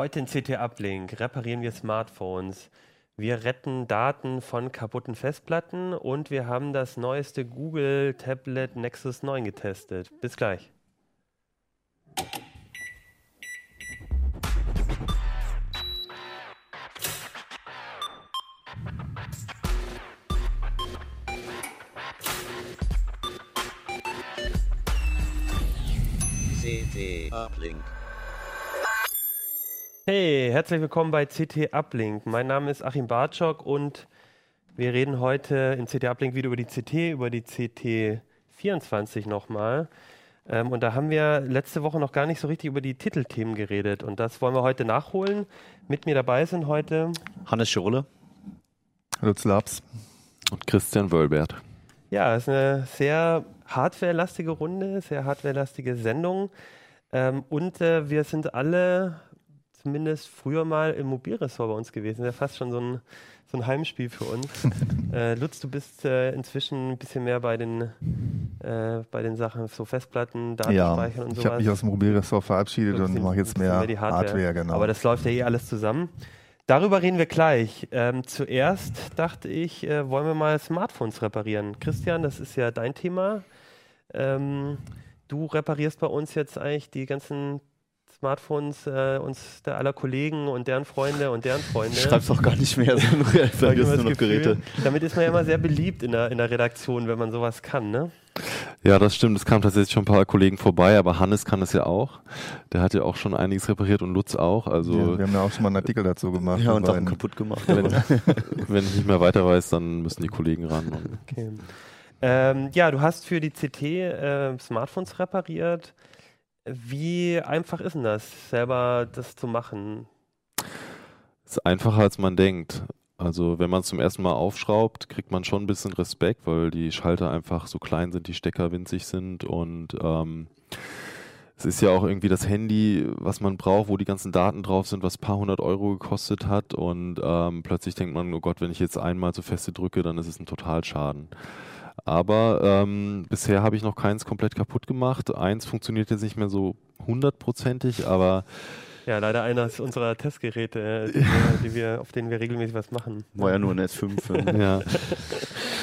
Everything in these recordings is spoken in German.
Heute in CT Uplink reparieren wir Smartphones. Wir retten Daten von kaputten Festplatten und wir haben das neueste Google Tablet Nexus 9 getestet. Bis gleich. CT Uplink. Hey, herzlich willkommen bei CT Uplink. Mein Name ist Achim Bartschok und wir reden heute in CT Uplink wieder über die CT, über die CT 24 nochmal. Ähm, und da haben wir letzte Woche noch gar nicht so richtig über die Titelthemen geredet und das wollen wir heute nachholen. Mit mir dabei sind heute Hannes Schorle. Lutz Labs. Und Christian Wölbert. Ja, es ist eine sehr hardwarelastige Runde, sehr hardwarelastige Sendung. Ähm, und äh, wir sind alle zumindest früher mal im Mobilressort bei uns gewesen. Das ist ja fast schon so ein, so ein Heimspiel für uns. äh, Lutz, du bist äh, inzwischen ein bisschen mehr bei den, äh, bei den Sachen, so Festplatten, Datenspeichern ja, und sowas. Ich habe mich aus dem Mobilressort verabschiedet Du und mache jetzt mehr, mehr Hardware. Hardware. genau. Aber das läuft ja eh alles zusammen. Darüber reden wir gleich. Ähm, zuerst dachte ich, äh, wollen wir mal Smartphones reparieren. Christian, das ist ja dein Thema. Ähm, du reparierst bei uns jetzt eigentlich die ganzen Smartphones äh, uns der aller Kollegen und deren Freunde und deren Freunde. Ich schreib's auch gar nicht mehr, sondern immer nur noch. Geräte. Damit ist man ja immer sehr beliebt in der, in der Redaktion, wenn man sowas kann, ne? Ja, das stimmt. Es kamen tatsächlich schon ein paar Kollegen vorbei, aber Hannes kann das ja auch. Der hat ja auch schon einiges repariert und Lutz auch. Also ja, wir haben ja auch schon mal einen Artikel dazu gemacht. Ja, und Sachen beiden. kaputt gemacht. wenn, wenn ich nicht mehr weiter weiß, dann müssen die Kollegen ran. Und Okay. Ähm, ja, du hast für die CT äh, Smartphones repariert. Wie einfach ist denn das, selber das zu machen? es ist einfacher, als man denkt. Also wenn man es zum ersten Mal aufschraubt, kriegt man schon ein bisschen Respekt, weil die Schalter einfach so klein sind, die Stecker winzig sind und ähm, es ist ja auch irgendwie das Handy, was man braucht, wo die ganzen Daten drauf sind, was ein paar hundert Euro gekostet hat und ähm, plötzlich denkt man, oh Gott, wenn ich jetzt einmal zu feste drücke, dann ist es ein Totalschaden. Aber ähm, bisher habe ich noch keins komplett kaputt gemacht. Eins funktioniert jetzt nicht mehr so hundertprozentig, aber Ja, leider eines unserer Testgeräte, äh, die wir, die wir, auf denen wir regelmäßig was machen. War ja nur ein S5. ja.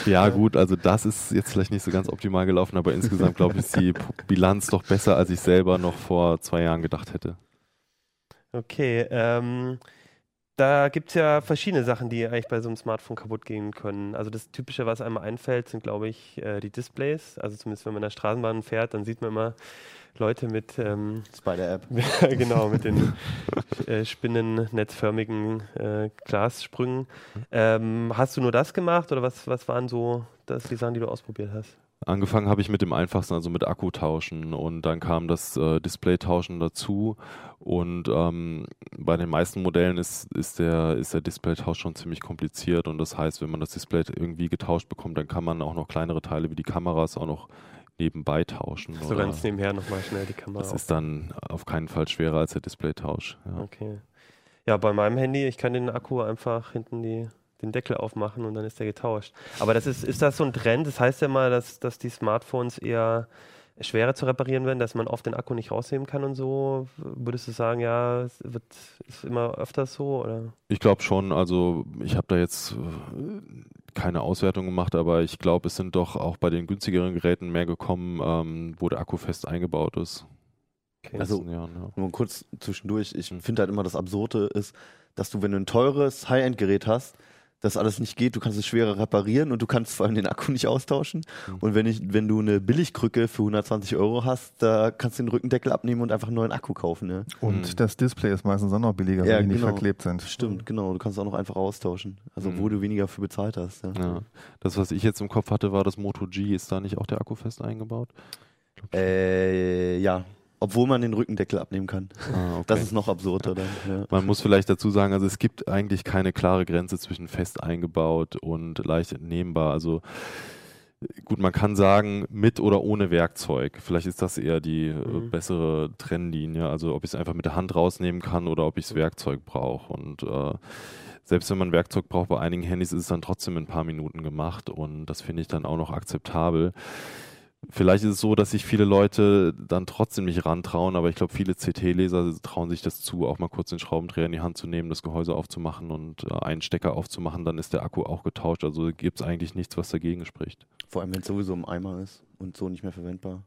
ja, gut, also das ist jetzt vielleicht nicht so ganz optimal gelaufen, aber insgesamt glaube ich, ist die P- Bilanz doch besser, als ich selber noch vor zwei Jahren gedacht hätte. Okay, ähm, da gibt es ja verschiedene Sachen, die eigentlich bei so einem Smartphone kaputt gehen können. Also das Typische, was einem einfällt, sind, glaube ich, äh, die Displays. Also zumindest, wenn man in der Straßenbahn fährt, dann sieht man immer Leute mit, ähm, Spider-App. genau, mit den äh, spinnennetzförmigen äh, Glassprüngen. Ähm, hast du nur das gemacht oder was, was waren so das, die Sachen, die du ausprobiert hast? Angefangen habe ich mit dem einfachsten, also mit Akku tauschen und dann kam das äh, Display tauschen dazu und ähm, bei den meisten Modellen ist, ist der, ist der Display-Tausch schon ziemlich kompliziert und das heißt, wenn man das Display irgendwie getauscht bekommt, dann kann man auch noch kleinere Teile wie die Kameras auch noch nebenbei tauschen. So oder- ganz nebenher nochmal schnell die Kamera das auf. ist dann auf keinen Fall schwerer als der Display-Tausch. Ja. Okay. Ja, bei meinem Handy, ich kann den Akku einfach hinten die, den Deckel aufmachen und dann ist der getauscht. Aber das ist, ist das so ein Trend? Das heißt ja mal, dass, dass die Smartphones eher schwerer zu reparieren werden, dass man oft den Akku nicht rausnehmen kann und so. Würdest du sagen, ja, es wird, ist immer öfters so? Oder? Ich glaube schon, also ich habe da jetzt äh, keine Auswertung gemacht, aber ich glaube, es sind doch auch bei den günstigeren Geräten mehr gekommen, ähm, wo der Akku fest eingebaut ist. Okay. Also- Jahren, ja. Nur kurz zwischendurch, ich finde halt immer das Absurde ist, dass du, wenn du ein teures High-End-Gerät hast, das alles nicht geht. Du kannst es schwerer reparieren und du kannst vor allem den Akku nicht austauschen. Mhm. Und wenn, ich, wenn du eine Billigkrücke für 120 Euro hast, da kannst du den Rückendeckel abnehmen und einfach einen neuen Akku kaufen. Ja. Und Mhm. das Display ist meistens auch noch billiger, Ja, wenn die nicht genau. verklebt sind. Stimmt, genau. Du kannst auch noch einfach austauschen. Also Mhm. wo du weniger für bezahlt hast. Ja. Ja. Das, was ich jetzt im Kopf hatte, war das Moto G. Ist da nicht auch der Akku fest eingebaut? Äh, ja. Obwohl man den Rückendeckel abnehmen kann. Ah, okay. Das ist noch absurder dann. Ja. Man muss vielleicht dazu sagen, also es gibt eigentlich keine klare Grenze zwischen fest eingebaut und leicht entnehmbar. Also gut, man kann sagen, mit oder ohne Werkzeug. Vielleicht ist das eher die äh, Mhm. bessere Trennlinie. Also ob ich es einfach mit der Hand rausnehmen kann oder ob ich das Werkzeug brauche. Und äh, selbst wenn man Werkzeug braucht, bei einigen Handys ist es dann trotzdem in ein paar Minuten gemacht und das finde ich dann auch noch akzeptabel. Vielleicht ist es so, dass sich viele Leute dann trotzdem nicht rantrauen, aber ich glaube, viele CT-Leser trauen sich das zu, auch mal kurz den Schraubendreher in die Hand zu nehmen, das Gehäuse aufzumachen und äh, einen Stecker aufzumachen, dann ist der Akku auch getauscht. Also gibt es eigentlich nichts, was dagegen spricht. Vor allem, wenn es sowieso im Eimer ist und so nicht mehr verwendbar.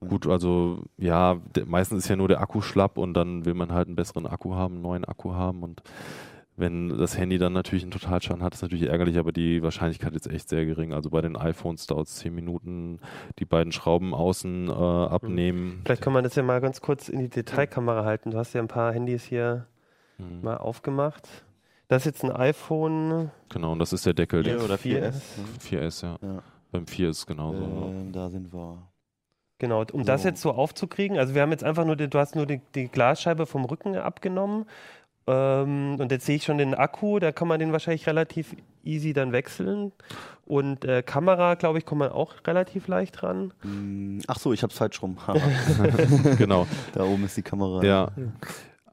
Gut, also ja, meistens ist ja nur der Akku schlapp und dann will man halt einen besseren Akku haben, einen neuen Akku haben und wenn das Handy dann natürlich einen Totalschaden hat, ist natürlich ärgerlich, aber die Wahrscheinlichkeit ist echt sehr gering. Also bei den iPhones dauert es 10 Minuten, die beiden Schrauben außen äh, abnehmen. Vielleicht kann man das ja mal ganz kurz in die Detailkamera halten. Du hast ja ein paar Handys hier Mhm. mal aufgemacht. Das ist jetzt ein iPhone Genau, und das ist der Deckel, der Vier oder 4S. 4S, ja. Ja. Beim 4 ist es genauso. Ähm, da sind wir. Genau, um das So. jetzt so aufzukriegen, also wir haben jetzt einfach nur, die, du hast nur die, die Glasscheibe vom Rücken abgenommen ähm, und jetzt sehe ich schon den Akku, da kann man den wahrscheinlich relativ easy dann wechseln und äh, Kamera, glaube ich, kommt man auch relativ leicht ran. Hm, Ach so, ich hab's falsch rum. genau. da oben ist die Kamera. Ja.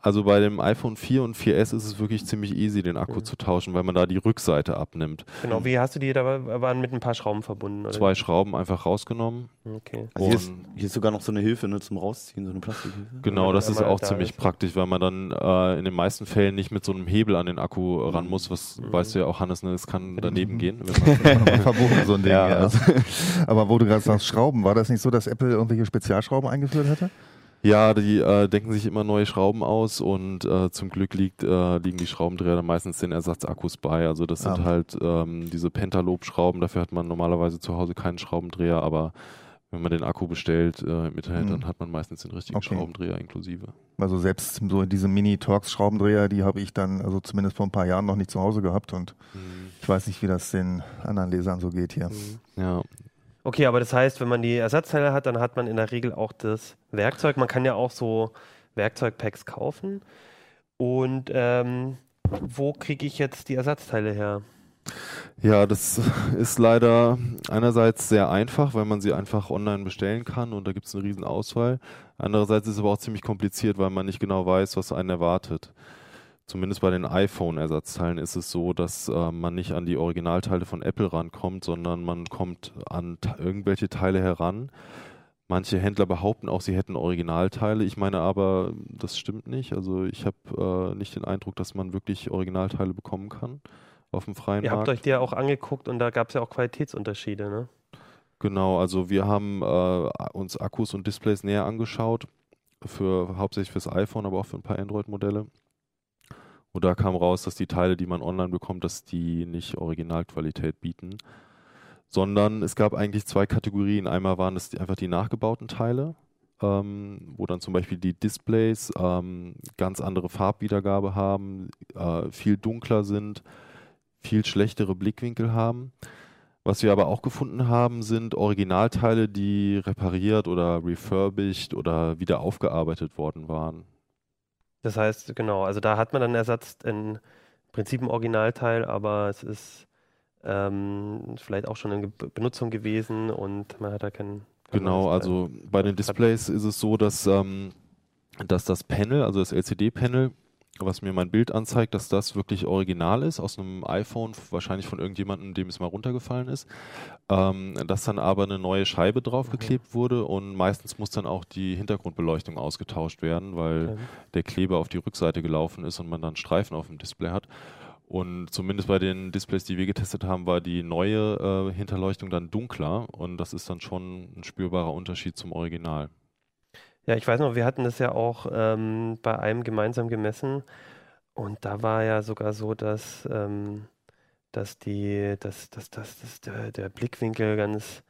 Also bei dem iPhone 4 und 4S ist es wirklich ziemlich easy, den Akku zu tauschen, weil man da die Rückseite abnimmt. Genau, wie hast du die, da war- waren mit ein paar Schrauben verbunden? Oder? Zwei Schrauben einfach rausgenommen. Okay. Also hier, ist, hier ist sogar noch so eine Hilfe ne, zum Rausziehen, so eine Plastikhilfe. Genau, das ist auch da ziemlich ist. praktisch, weil man dann äh, in den meisten Fällen nicht mit so einem Hebel an den Akku ran muss. Was weißt du ja auch, Hannes, ne? es kann daneben gehen. Wenn man, Verboten, so ein Ding. Ja, Ja, Aber wo du gerade sagst, Schrauben, war das nicht so, dass Apple irgendwelche Spezialschrauben eingeführt hatte? Ja, die äh, denken sich immer neue Schrauben aus und äh, zum Glück liegt, äh, liegen die Schraubendreher dann meistens den Ersatzakkus bei. Also das sind Ah. halt ähm, diese Pentalob-Schrauben, dafür hat man normalerweise zu Hause keinen Schraubendreher, aber wenn man den Akku bestellt äh, im Internet, Mhm. dann hat man meistens den richtigen Okay. Schraubendreher inklusive. Also selbst so diese Mini-Torx-Schraubendreher, die habe ich dann, also zumindest vor ein paar Jahren noch nicht zu Hause gehabt und ich weiß nicht, wie das den anderen Lesern so geht hier. Mhm. Ja, Okay, aber das heißt, wenn man die Ersatzteile hat, dann hat man in der Regel auch das Werkzeug. Man kann ja auch so Werkzeugpacks kaufen. Und ähm, wo kriege ich jetzt die Ersatzteile her? Ja, das ist leider einerseits sehr einfach, weil man sie einfach online bestellen kann und da gibt es eine riesen Auswahl. Andererseits ist es aber auch ziemlich kompliziert, weil man nicht genau weiß, was einen erwartet. Zumindest bei den iPhone-Ersatzteilen ist es so, dass äh, man nicht an die Originalteile von Apple rankommt, sondern man kommt an irgendwelche Teile heran. Manche Händler behaupten auch, sie hätten Originalteile. Ich meine aber, das stimmt nicht. Also ich habe äh, nicht den Eindruck, dass man wirklich Originalteile bekommen kann auf dem freien Ihr Markt. habt euch die ja auch angeguckt und da gab es ja auch Qualitätsunterschiede, ne? Genau, also wir haben äh, uns Akkus und Displays näher angeschaut, für hauptsächlich fürs iPhone, aber auch für ein paar Android-Modelle. Und da kam raus, dass die Teile, die man online bekommt, dass die nicht Originalqualität bieten, sondern es gab eigentlich zwei Kategorien. Einmal waren es einfach die nachgebauten Teile, ähm, wo dann zum Beispiel die Displays ähm, ganz andere Farbwiedergabe haben, äh, viel dunkler sind, viel schlechtere Blickwinkel haben. Was wir aber auch gefunden haben, sind Originalteile, die repariert oder refurbished oder wieder aufgearbeitet worden waren. Das heißt, genau, also da hat man dann Ersatz, in Prinzip ein Originalteil, aber es ist ähm, vielleicht auch schon in Ge- Benutzung gewesen und man hat da kein. kein Genau, also bei den Displays ist es so, dass, ähm, dass das Panel, also das LCD-Panel, was mir mein Bild anzeigt, dass das wirklich original ist, aus einem iPhone, wahrscheinlich von irgendjemandem, dem es mal runtergefallen ist, ähm, dass dann aber eine neue Scheibe draufgeklebt wurde und meistens muss dann auch die Hintergrundbeleuchtung ausgetauscht werden, weil Okay. der Kleber auf die Rückseite gelaufen ist und man dann Streifen auf dem Display hat. Und zumindest bei den Displays, die wir getestet haben, war die neue äh, Hinterleuchtung dann dunkler und das ist dann schon ein spürbarer Unterschied zum Original. Ja, ich weiß noch, wir hatten das ja auch ähm, bei einem gemeinsam gemessen und da war ja sogar so, dass ähm, dass die, dass, dass, dass, dass der, der Blickwinkel ganz,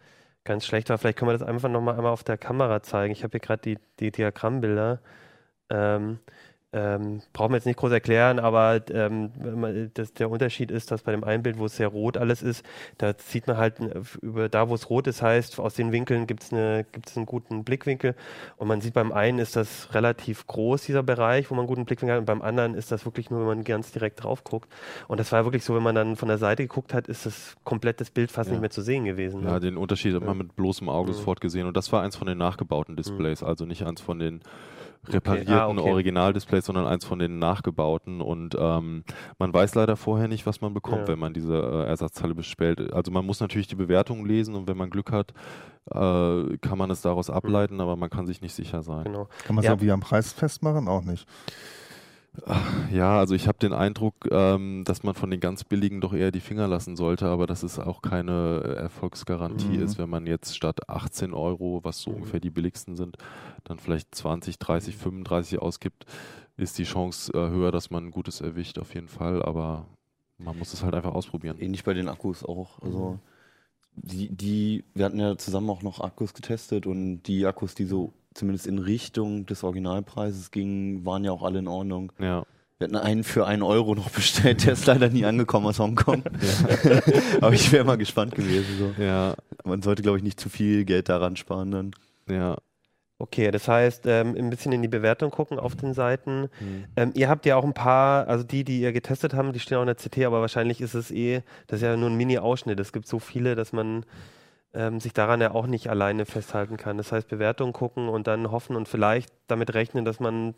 ganz schlecht war. Vielleicht können wir das einfach nochmal einmal auf der Kamera zeigen. Ich habe hier gerade die, die Diagrammbilder. Ähm, ähm, brauchen wir jetzt nicht groß erklären, aber ähm, das, der Unterschied ist, dass bei dem einen Bild, wo es sehr rot alles ist, da sieht man halt äh, über da, wo es rot ist, heißt, aus den Winkeln gibt es eine, gibt's einen guten Blickwinkel. Und man sieht beim einen ist das relativ groß, dieser Bereich, wo man einen guten Blickwinkel hat, und beim anderen ist das wirklich nur, wenn man ganz direkt drauf guckt. Und das war wirklich so, wenn man dann von der Seite geguckt hat, ist das komplett das Bild fast Ja. nicht mehr zu sehen gewesen. Ja, Ne? den Unterschied hat man mit bloßem Auge Mhm. sofort gesehen. Und das war eins von den nachgebauten Displays, also nicht eins von den reparierten Ah, okay. Originaldisplays, sondern eins von den nachgebauten. Und ähm, man weiß leider vorher nicht, was man bekommt, Ja. wenn man diese äh, Ersatzteile bestellt. Also man muss natürlich die Bewertungen lesen und wenn man Glück hat, äh, kann man es daraus ableiten, aber man kann sich nicht sicher sein. Genau. Kann man es Ja. irgendwie am Preis festmachen? Auch nicht. Ja, also ich habe den Eindruck, ähm, dass man von den ganz billigen doch eher die Finger lassen sollte, aber dass es auch keine äh, Erfolgsgarantie Mhm. ist, wenn man jetzt statt 18 Euro, was so Mhm. ungefähr die billigsten sind, dann vielleicht 20, 30, 35 ausgibt, ist die Chance äh, höher, dass man ein gutes erwischt auf jeden Fall, aber man muss es halt einfach ausprobieren. Ähnlich bei den Akkus auch. Also die, die, wir hatten ja zusammen auch noch Akkus getestet und die Akkus, die so zumindest in Richtung des Originalpreises gingen, waren ja auch alle in Ordnung. Ja, Wir hatten einen für einen Euro noch bestellt, der ist leider nie angekommen aus Hongkong. Aber ich wäre mal gespannt gewesen. So. ja, Man sollte, glaube ich, nicht zu viel Geld daran sparen dann. ja. Okay, das heißt, ähm, ein bisschen in die Bewertung gucken auf den Seiten. Hm. Ähm, ihr habt ja auch ein paar, also die, die ihr getestet haben, die stehen auch in der CT, aber wahrscheinlich ist es eh, das ist ja nur ein Mini-Ausschnitt. Es gibt so viele, dass man ähm, sich daran ja auch nicht alleine festhalten kann. Das heißt, Bewertung gucken und dann hoffen und vielleicht damit rechnen, dass man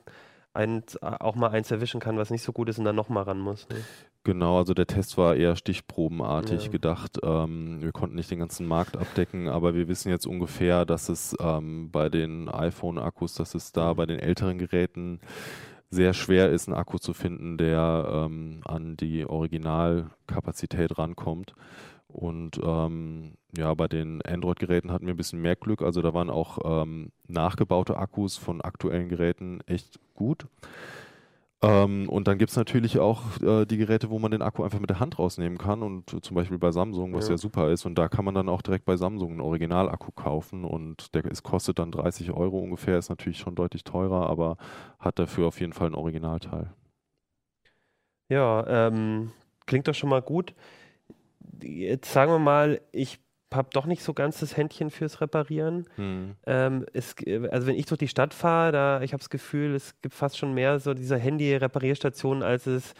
eins, auch mal eins erwischen kann, was nicht so gut ist und dann nochmal ran muss. Ne? Genau, also der Test war eher stichprobenartig Ja. gedacht. Ähm, wir konnten nicht den ganzen Markt abdecken, aber wir wissen jetzt ungefähr, dass es ähm, bei den iPhone-Akkus, dass es da bei den älteren Geräten sehr schwer ist, einen Akku zu finden, der ähm, an die Originalkapazität rankommt. Und ähm, ja, bei den Android-Geräten hatten wir ein bisschen mehr Glück. Also da waren auch ähm, nachgebaute Akkus von aktuellen Geräten echt gut. Ähm, und dann gibt es natürlich auch äh, die Geräte, wo man den Akku einfach mit der Hand rausnehmen kann und äh, zum Beispiel bei Samsung, was Ja. ja. super ist. Und da kann man dann auch direkt bei Samsung einen Originalakku kaufen und der es kostet dann 30 Euro ungefähr, ist natürlich schon deutlich teurer, aber hat dafür auf jeden Fall einen Originalteil. Ja, ähm, klingt doch schon mal gut. Jetzt sagen wir mal, ich habe doch nicht so ganz das Händchen fürs Reparieren. Hm. Ähm, es, also wenn ich durch die Stadt fahre, da ich habe das Gefühl, es gibt fast schon mehr so diese Handy-Reparierstationen, als es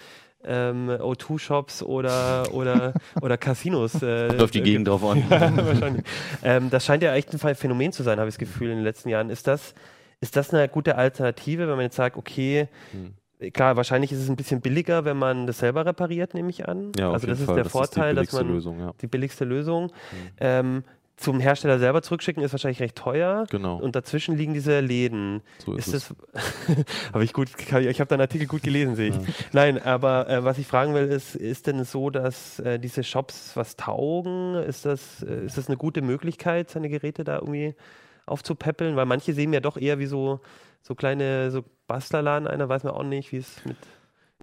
ähm, O2-Shops oder oder oder Casinos. Äh, Läuft die Gegend drauf an. wahrscheinlich. Ähm, das scheint ja echt ein Phänomen zu sein, habe ich das Gefühl in den letzten Jahren. Ist das ist das eine gute Alternative, wenn man jetzt sagt, okay, Hm. Klar, wahrscheinlich ist es ein bisschen billiger, wenn man das selber repariert, nehme ich an. Ja, also das ist Fall. der das Vorteil, ist die dass man billigste Lösung, ja. die billigste Lösung. Hm. Ähm, zum Hersteller selber zurückschicken ist wahrscheinlich recht teuer. Genau, Und dazwischen liegen diese Läden. so ist, Ist es. das, habe ich gut, ich habe deinen Artikel gut gelesen, sehe ich. Ja. Nein, aber äh, was ich fragen will, ist, ist denn es so, dass äh, diese Shops was taugen? Ist das, äh, ist das eine gute Möglichkeit, seine Geräte da irgendwie aufzupäppeln? Weil manche sehen ja doch eher wie so, so kleine so Bastlerladen. Einer weiß man auch nicht, wie es mit.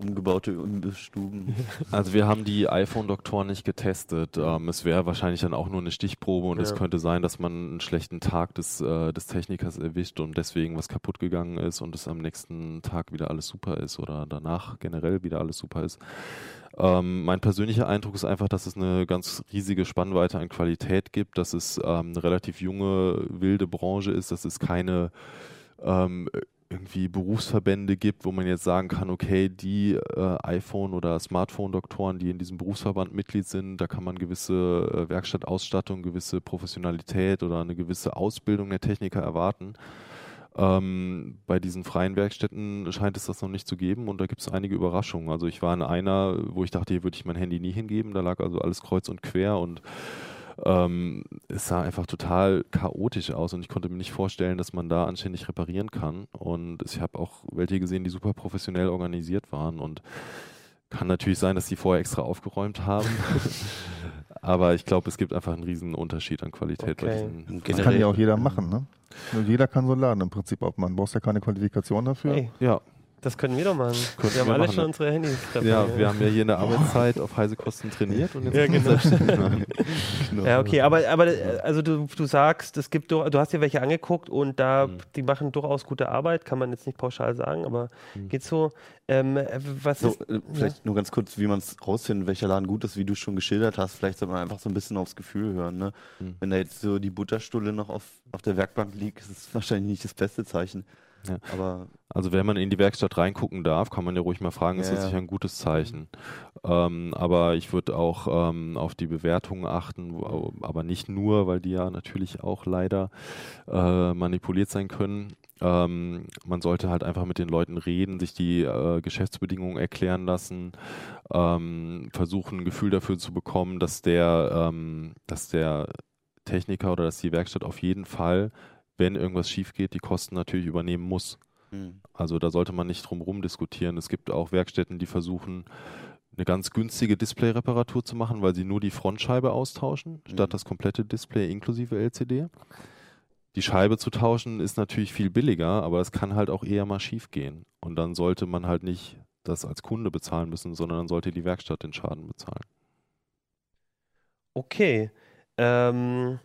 Umgebaute Imbissstuben. Also wir haben die iPhone-Doktoren nicht getestet. Ähm, es wäre wahrscheinlich dann auch nur eine Stichprobe und es Ja. könnte sein, dass man einen schlechten Tag des, äh, des Technikers erwischt und deswegen was kaputt gegangen ist und es am nächsten Tag wieder alles super ist oder danach generell wieder alles super ist. Ähm, mein persönlicher Eindruck ist einfach, dass es eine ganz riesige Spannweite an Qualität gibt, dass es ähm, eine relativ junge, wilde Branche ist, dass es keine ähm, irgendwie Berufsverbände gibt, wo man jetzt sagen kann, okay, die äh, iPhone- oder Smartphone-Doktoren, die in diesem Berufsverband Mitglied sind, da kann man gewisse äh, Werkstattausstattung, gewisse Professionalität oder eine gewisse Ausbildung der Techniker erwarten. Ähm, bei diesen freien Werkstätten scheint es das noch nicht zu geben und da gibt es einige Überraschungen. Also ich war in einer, wo ich dachte, hier würde ich mein Handy nie hingeben, da lag also alles kreuz und quer und ähm, es sah einfach total chaotisch aus und ich konnte mir nicht vorstellen, dass man da anständig reparieren kann. Und ich habe auch welche gesehen, die super professionell organisiert waren und kann natürlich sein, dass die vorher extra aufgeräumt haben. Aber ich glaube, es gibt einfach einen riesen Unterschied an Qualität Okay. Das kann ja auch jeder machen, ne? Nur jeder kann so laden im Prinzip auch. Man braucht ja keine Qualifikation dafür. Hey, Ja, Das können wir doch machen. Könnten wir haben wir alle machen, schon unsere Handys. Ja, wir haben ja hier in der Arbeitszeit auf Heisekosten trainiert und jetzt Ja, genau. Genau. Ja, okay, aber, aber äh, also du, du sagst, es gibt du hast dir welche angeguckt und da Mhm. die machen durchaus gute Arbeit, kann man jetzt nicht pauschal sagen, aber Mhm. geht so. Ähm, äh, was So, ist, äh, vielleicht nur ganz kurz, wie man es rausfindet, welcher Laden gut ist, wie du schon geschildert hast. Vielleicht sollte man einfach so ein bisschen aufs Gefühl hören. Ne? Mhm. Wenn da jetzt so die Butterstulle noch auf, auf der Werkbank liegt, ist es wahrscheinlich nicht das beste Zeichen. Ja. Aber Also wenn man in die Werkstatt reingucken darf, kann man ja ruhig mal fragen, ist Ja, das ja. sicher ein gutes Zeichen. Ähm, aber ich würde auch ähm, auf die Bewertungen achten, wo, aber nicht nur, weil die ja natürlich auch leider äh, manipuliert sein können. Ähm, man sollte halt einfach mit den Leuten reden, sich die äh, Geschäftsbedingungen erklären lassen, ähm, versuchen ein Gefühl dafür zu bekommen, dass der, ähm, dass der Techniker oder dass die Werkstatt auf jeden Fall, wenn irgendwas schief geht, die Kosten natürlich übernehmen muss. hm, Also da sollte man nicht drum rum diskutieren. Es gibt auch Werkstätten, die versuchen, eine ganz günstige Display-Reparatur zu machen, weil sie nur die Frontscheibe austauschen, statt Mhm. das komplette Display inklusive LCD. Die Scheibe zu tauschen ist natürlich viel billiger, aber es kann halt auch eher mal schief gehen. Und dann sollte man halt nicht das als Kunde bezahlen müssen, sondern dann sollte die Werkstatt den Schaden bezahlen. okay. Ähm,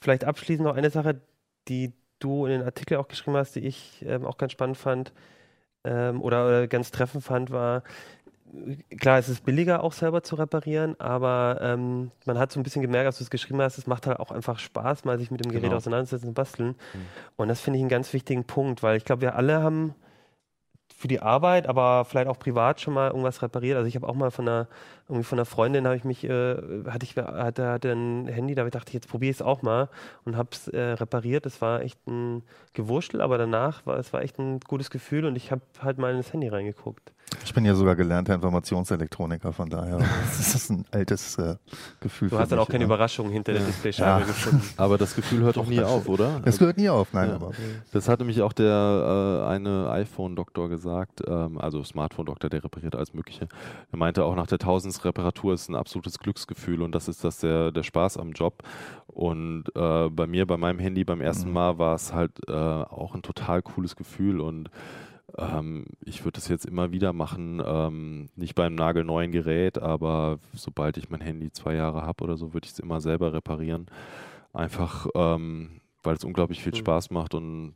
vielleicht abschließend noch eine Sache, die du in den Artikel auch geschrieben hast, die ich ähm, auch ganz spannend fand ähm, oder, oder ganz treffend fand, war, äh, klar, es ist billiger auch selber zu reparieren, aber ähm, man hat so ein bisschen gemerkt, als du es geschrieben hast, es macht halt auch einfach Spaß, mal sich mit dem Gerät Genau. auseinanderzusetzen und basteln. Mhm. Und das finde ich einen ganz wichtigen Punkt, weil ich glaube, wir alle haben für die Arbeit, aber vielleicht auch privat schon mal irgendwas repariert. Also ich habe auch mal von einer, irgendwie von einer Freundin habe ich mich, äh, hatte ich hatte, hatte ein Handy, da dachte ich, jetzt probiere ich es auch mal und habe es äh, repariert. Das war echt ein Gewurschtel, aber danach war es war echt ein gutes Gefühl und ich habe halt mal ins Handy reingeguckt. Ich bin ja sogar gelernter Informationselektroniker, von daher das ist ein altes äh, Gefühl. Du hast dann mich, auch keine ja. Überraschung hinter der. Displayscheibe Ja. gefunden. Aber das Gefühl hört auch nie auf, oder? Das gehört nie auf, nein, Ja. aber. Das hat nämlich auch der äh, eine iPhone-Doktor gesagt, ähm, also Smartphone-Doktor, der repariert alles Mögliche. Er meinte auch nach der tausendsten Reparatur ist ein absolutes Glücksgefühl und das ist das der, der Spaß am Job. Und äh, bei mir, bei meinem Handy beim ersten Mhm. Mal war es halt äh, auch ein total cooles Gefühl und ähm, ich würde das jetzt immer wieder machen, ähm, nicht beim nagelneuen Gerät, aber sobald ich mein Handy zwei Jahre habe oder so, würde ich es immer selber reparieren. Einfach, ähm, weil es unglaublich viel Mhm. Spaß macht und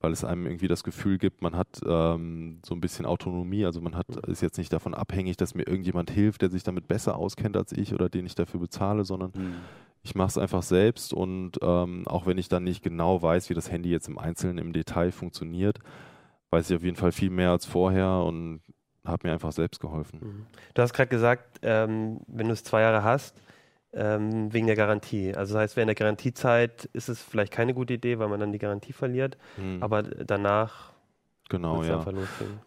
weil es einem irgendwie das Gefühl gibt, man hat ähm, so ein bisschen Autonomie, also man hat, ist jetzt nicht davon abhängig, dass mir irgendjemand hilft, der sich damit besser auskennt als ich oder den ich dafür bezahle, sondern hm. ich mache es einfach selbst und ähm, auch wenn ich dann nicht genau weiß, wie das Handy jetzt im Einzelnen im Detail funktioniert, weiß ich auf jeden Fall viel mehr als vorher und habe mir einfach selbst geholfen. Mhm. Du hast gerade gesagt, ähm, wenn du es zwei Jahre hast, ähm, wegen der Garantie. Also das heißt, während der Garantiezeit ist es vielleicht keine gute Idee, weil man dann die Garantie verliert, Mhm. aber danach genau, ja.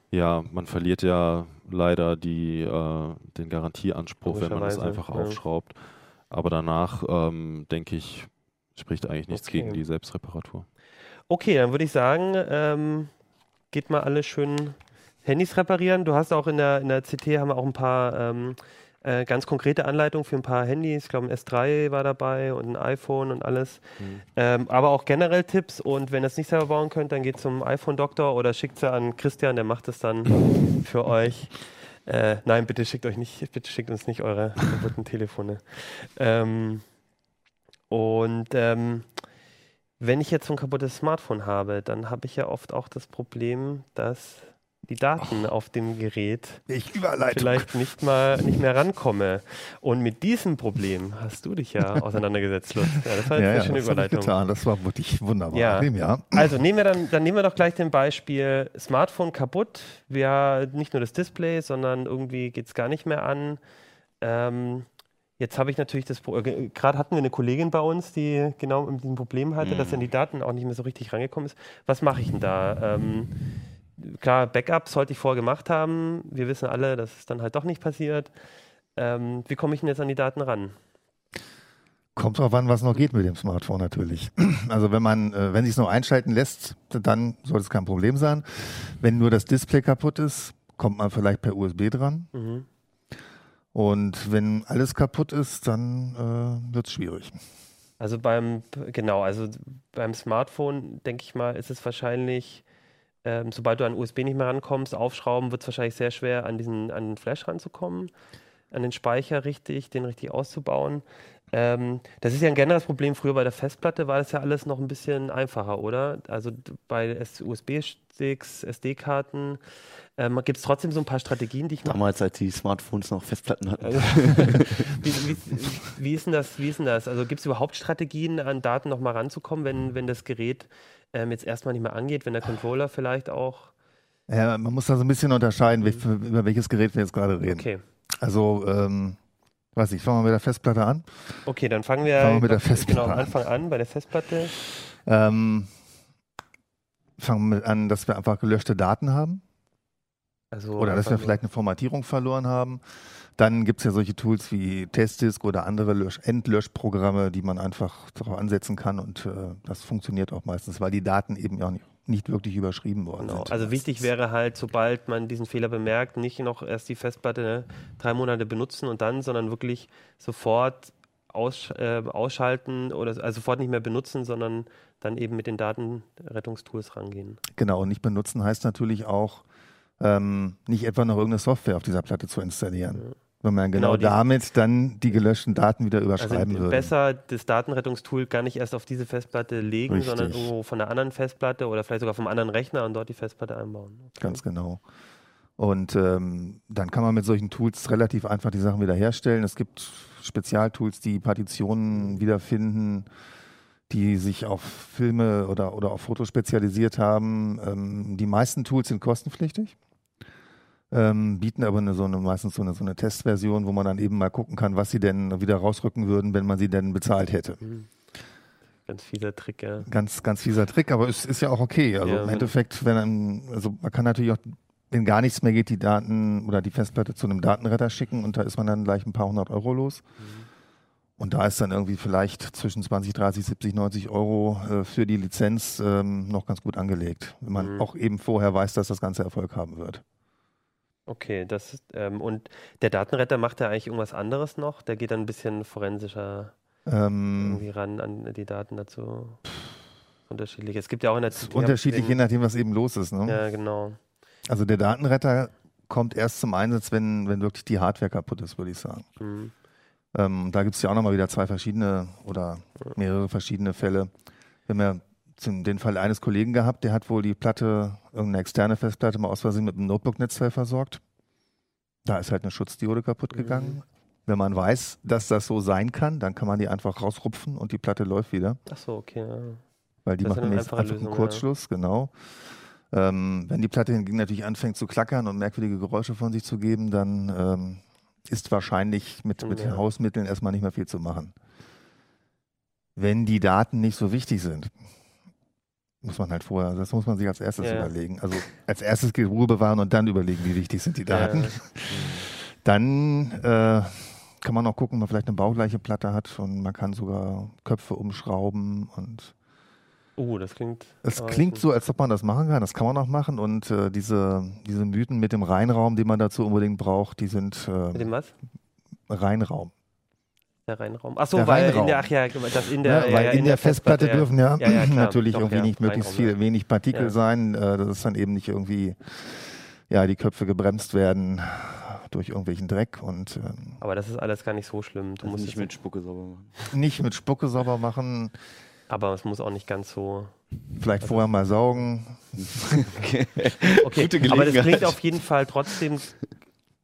Ja, man verliert ja leider die, äh, den Garantieanspruch, wenn man es Logischerweise, einfach ja. aufschraubt. Aber danach, ähm, denke ich, spricht eigentlich nichts Okay. gegen die Selbstreparatur. Okay, dann würde ich sagen, ähm, geht mal alle schön Handys reparieren. Du hast auch in der, in der CT haben wir auch ein paar ähm, äh, ganz konkrete Anleitungen für ein paar Handys. Ich glaube, ein S3 war dabei und ein iPhone und alles. Ähm, aber auch generell Tipps. Und wenn ihr es nicht selber bauen könnt, dann geht zum iPhone-Doktor oder schickt es an Christian, der macht es dann für euch. Äh, nein, bitte schickt euch nicht, bitte schickt uns nicht eure kaputten Telefone. Ähm, und ähm, wenn ich jetzt so ein kaputtes Smartphone habe, dann habe ich ja oft auch das Problem, dass die Daten auf dem Gerät vielleicht nicht mal nicht mehr rankomme. Und mit diesem Problem hast du dich ja auseinandergesetzt, Lutz. Ja, das war jetzt ja, eine ja, schöne das Überleitung. getan. Das war wirklich wunderbar. Ja. ja. Also nehmen wir dann, dann nehmen wir doch gleich den Beispiel Smartphone kaputt. Wir nicht nur das Display, sondern irgendwie geht es gar nicht mehr an. Ähm, jetzt habe ich natürlich das Pro- äh, gerade hatten wir eine Kollegin bei uns, die genau mit diesem Problem hatte, dass Mhm. dann die Daten auch nicht mehr so richtig rangekommen ist. Was mache ich denn da? Ähm, klar, Backup sollte ich vorher gemacht haben. Wir wissen alle, dass es dann halt doch nicht passiert. Ähm, wie komme ich denn jetzt an die Daten ran? Kommt drauf an, was noch geht mit dem Smartphone natürlich. Also wenn man, äh, wenn sich es noch einschalten lässt, dann sollte es kein Problem sein. Wenn nur das Display kaputt ist, kommt man vielleicht per USB dran. Mhm. Und wenn alles kaputt ist, dann äh, wird es schwierig. Also beim, genau, also beim Smartphone, denke ich mal, ist es wahrscheinlich ähm, sobald du an USB nicht mehr rankommst, aufschrauben, wird es wahrscheinlich sehr schwer, an diesen an den Flash ranzukommen, an den Speicher richtig, den richtig auszubauen. Ähm, das ist ja ein generelles Problem. Früher bei der Festplatte war das ja alles noch ein bisschen einfacher, oder? Also bei USB-Sticks, SD-Karten ähm, gibt es trotzdem so ein paar Strategien, die ich mache. Damals, als die Smartphones noch Festplatten hatten. Also, wie, wie, wie, ist denn das? Wie ist denn das? Also gibt es überhaupt Strategien, an Daten noch mal ranzukommen, wenn, wenn das Gerät ähm, jetzt erstmal nicht mehr angeht, wenn der Controller vielleicht auch. Ja, man muss da so ein bisschen unterscheiden, wie, über welches Gerät wir jetzt gerade reden. Okay. Also, ähm, weiß ich, fangen wir mit der Festplatte an. Okay, dann fangen wir, Fangen wir mit der genau Festplatte am an. Anfang an bei der Festplatte. Ähm, fangen wir mit an, dass wir einfach gelöschte Daten haben. Also Oder dass wir einfach vielleicht eine Formatierung verloren haben. Dann gibt es ja solche Tools wie Testdisk oder andere Lösch Endlöschprogramme, die man einfach darauf ansetzen kann und äh, das funktioniert auch meistens, weil die Daten eben auch nicht, nicht wirklich überschrieben worden Genau. sind. Also wichtig wäre halt, sobald man diesen Fehler bemerkt, nicht noch erst die Festplatte ne, drei Monate benutzen und dann, sondern wirklich sofort aus, äh, ausschalten oder also sofort nicht mehr benutzen, sondern dann eben mit den Datenrettungstools rangehen. Genau, und nicht benutzen heißt natürlich auch, ähm, nicht etwa noch irgendeine Software auf dieser Platte zu installieren. Wenn man genau, Genau, damit dann die gelöschten Daten wieder Also überschreiben würde. besser das Datenrettungstool gar nicht erst auf diese Festplatte legen, Richtig. sondern irgendwo von einer anderen Festplatte oder vielleicht sogar vom anderen Rechner und dort die Festplatte einbauen. Ganz genau. Und ähm, dann kann man mit solchen Tools relativ einfach die Sachen wiederherstellen. Es gibt Spezialtools, die Partitionen wiederfinden, die sich auf Filme oder, oder auf Fotos spezialisiert haben. Ähm, die meisten Tools sind kostenpflichtig, ähm, bieten aber eine, so eine, meistens so eine, so eine Testversion, wo man dann eben mal gucken kann, was sie denn wieder rausrücken würden, wenn man sie denn bezahlt hätte. Ganz fieser Trick, ja. Ganz, ganz fieser Trick, aber es ist ja auch okay. Also Ja, im Endeffekt, wenn einem, also man kann natürlich auch, wenn gar nichts mehr geht, die Daten oder die Festplatte zu einem Datenretter schicken und da ist man dann gleich ein paar hundert Euro los. Und da ist dann irgendwie vielleicht zwischen 20, 30, 70, 90 Euro äh, für die Lizenz ähm, noch ganz gut angelegt. Wenn man Mhm. auch eben vorher weiß, dass das Ganze Erfolg haben wird. Okay, das ist, ähm, und der Datenretter macht ja eigentlich irgendwas anderes noch? Der geht dann ein bisschen forensischer Ähm, irgendwie ran an die Daten dazu. Unterschiedlich. Es gibt ja auch in der ist unterschiedlich, je nachdem, was eben los ist. Ne? Ja, genau. Also der Datenretter kommt erst zum Einsatz, wenn, wenn wirklich die Hardware kaputt ist, würde ich sagen. Mhm. Ähm, da gibt es ja auch nochmal wieder zwei verschiedene oder mehrere verschiedene Fälle. Wir haben ja zum, den Fall eines Kollegen gehabt, der hat wohl die Platte, irgendeine externe Festplatte mal aus Versehen mit einem Notebook-Netzteil versorgt. Da ist halt eine Schutzdiode kaputt gegangen. Wenn man weiß, dass das so sein kann, dann kann man die einfach rausrupfen und die Platte läuft wieder. Ach so, okay. Ja. Weil die Das machen einfach einen Lösung, Kurzschluss, genau. Ähm, wenn die Platte hingegen natürlich anfängt zu klackern und merkwürdige Geräusche von sich zu geben, dann ähm, ist wahrscheinlich mit, mit Ja. Hausmitteln erstmal nicht mehr viel zu machen. Wenn die Daten nicht so wichtig sind, muss man halt vorher, das muss man sich als erstes Ja. überlegen. Also als erstes Ruhe bewahren und dann überlegen, wie wichtig sind die Daten. Ja. Dann äh, kann man auch gucken, ob man vielleicht eine baugleiche Platte hat und man kann sogar Köpfe umschrauben und Uh, das klingt. es klingt so, als ob man das machen kann. Das kann man auch machen. Und äh, diese, diese Mythen mit dem Reinraum, den man dazu unbedingt braucht, die sind Mit äh, dem was? Reinraum. Der Reinraum. Ach so, Der weil Reinraum. in der, ach ja, das in der, ja, weil ja, in, der Festplatte ja. dürfen ja, Ja, ja, klar. natürlich Doch, irgendwie ja, nicht möglichst Reinraum, viel, wenig Partikel Ja. sein. Äh, das ist dann eben nicht irgendwie, ja, die Köpfe gebremst werden durch irgendwelchen Dreck und ähm, Aber das ist alles gar nicht so schlimm. Du Also musst nicht mit Spucke sauber machen. nicht mit Spucke sauber machen, aber es muss auch nicht ganz so. vielleicht vorher mal saugen. Okay, Gute aber das klingt auf jeden Fall trotzdem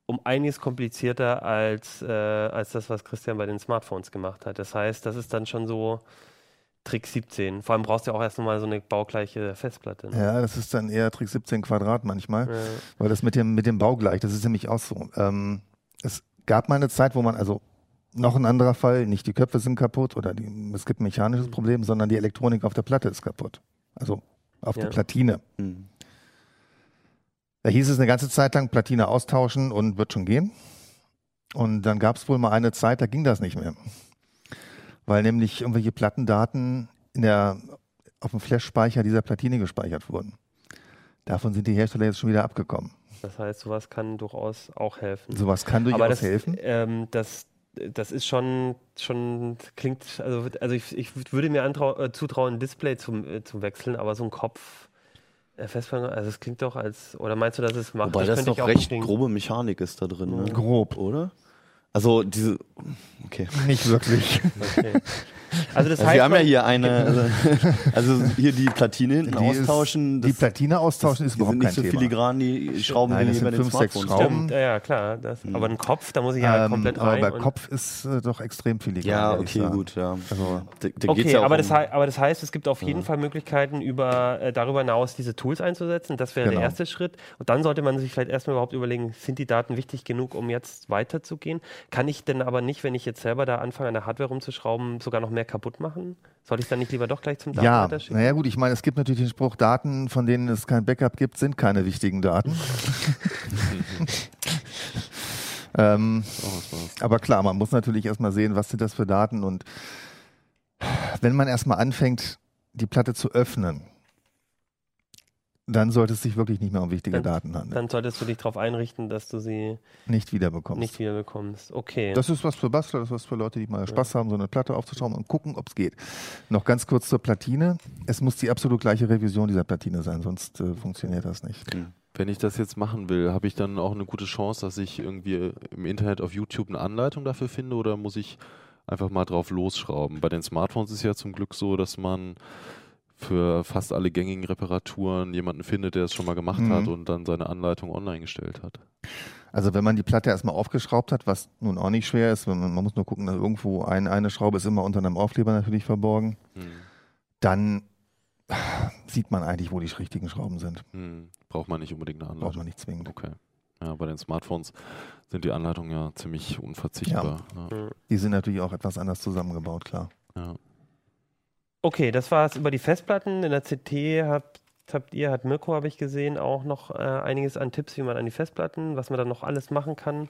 um einiges komplizierter als, äh, als das, was Christian bei den Smartphones gemacht hat. Das heißt, das ist dann schon so Trick 17. Vor allem brauchst du ja auch erst nochmal so eine baugleiche Festplatte. Ne? Ja, das ist dann eher Trick 17 Quadrat manchmal. Ja. Weil das mit dem, mit dem Baugleich, das ist nämlich auch so. Ähm, es gab mal eine Zeit, wo man, also noch ein anderer Fall, nicht die Köpfe sind kaputt oder die, es gibt ein mechanisches Problem, sondern die Elektronik auf der Platte ist kaputt. Also auf Ja. der Platine. Hm. Da hieß es eine ganze Zeit lang, Platine austauschen und wird schon gehen. Und dann gab es wohl mal eine Zeit, da ging das nicht mehr. Weil nämlich irgendwelche Plattendaten in der, auf dem Flash-Speicher dieser Platine gespeichert wurden. Davon sind die Hersteller jetzt schon wieder abgekommen. Das heißt, sowas kann durchaus auch helfen. Sowas kann durchaus Aber das, helfen. Ähm, das, das ist schon, schon klingt, also, also ich, ich würde mir äh, zutrauen, ein Display zum, äh, zu wechseln, aber so ein Kopf Äh, Festplatten, also es klingt doch als, oder meinst du, dass es macht? Wobei das, ich auch recht grobe Mechanik ist da drin. Ne? Grob. Oder? Also diese. Okay. Nicht wirklich. Okay. Also das Also heißt, wir haben ja hier eine, also, also hier die Platine hinten Die ist- austauschen. die Platine austauschen ist die überhaupt sind kein nicht so Thema. filigran, die Schrauben, Nein, das bei sind den fünf, sechs. Schrauben. Stimmt, ja, klar. Das, Hm. Aber ein Kopf, da muss ich ja ähm, komplett aber rein. bei und- Kopf ist äh, doch extrem filigran. Ja, okay, gut, ja. Also, Da, da Okay, geht's ja aber, um, das aber das heißt, es gibt auf jeden Ja. Fall Möglichkeiten, über, äh, darüber hinaus diese Tools einzusetzen. Das wäre Genau. der erste Schritt. Und dann sollte man sich vielleicht erstmal überhaupt überlegen, sind die Daten wichtig genug, um jetzt weiterzugehen? Kann ich denn aber nicht, wenn ich jetzt selber da anfange, an der Hardware rumzuschrauben, sogar noch mehr kaputt machen? Sollte ich dann nicht lieber doch gleich zum ja, Datenleiter schicken? naja gut, ich meine, es gibt natürlich den Spruch, Daten, von denen es kein Backup gibt, sind keine wichtigen Daten. ähm, Oh, aber klar, man muss natürlich erstmal sehen, was sind das für Daten und wenn man erstmal anfängt, die Platte zu öffnen, dann sollte es sich wirklich nicht mehr um wichtige Dann- Daten handeln. Dann solltest du dich darauf einrichten, dass du sie nicht wiederbekommst. nicht wieder bekommst. Okay. Das ist was für Bastler, das ist was für Leute, die mal Spaß haben, so eine Platte aufzuschrauben und gucken, ob es geht. Noch ganz kurz zur Platine. Es muss die absolut gleiche Revision dieser Platine sein, sonst äh, funktioniert das nicht. Wenn ich das jetzt machen will, habe ich dann auch eine gute Chance, dass ich irgendwie im Internet auf YouTube eine Anleitung dafür finde oder muss ich einfach mal drauf losschrauben? Bei den Smartphones ist ja zum Glück so, dass man für fast alle gängigen Reparaturen jemanden findet, der es schon mal gemacht Mhm. hat und dann seine Anleitung online gestellt hat. Also wenn man die Platte erstmal aufgeschraubt hat, was nun auch nicht schwer ist, wenn man, man muss nur gucken, dass irgendwo ein, eine Schraube ist immer unter einem Aufkleber natürlich verborgen, Hm. dann sieht man eigentlich, wo die richtigen Schrauben sind. Hm. Braucht man nicht unbedingt eine Braucht Anleitung. man nicht zwingend. Okay. Ja, bei den Smartphones sind die Anleitungen ja ziemlich unverzichtbar. Ja. Hm. Die sind natürlich auch etwas anders zusammengebaut, klar. Ja. Okay, das war es über die Festplatten. In der CT habt, habt ihr, hat Mirko, habe ich gesehen, auch noch äh, einiges an Tipps, wie man an die Festplatten, was man da noch alles machen kann.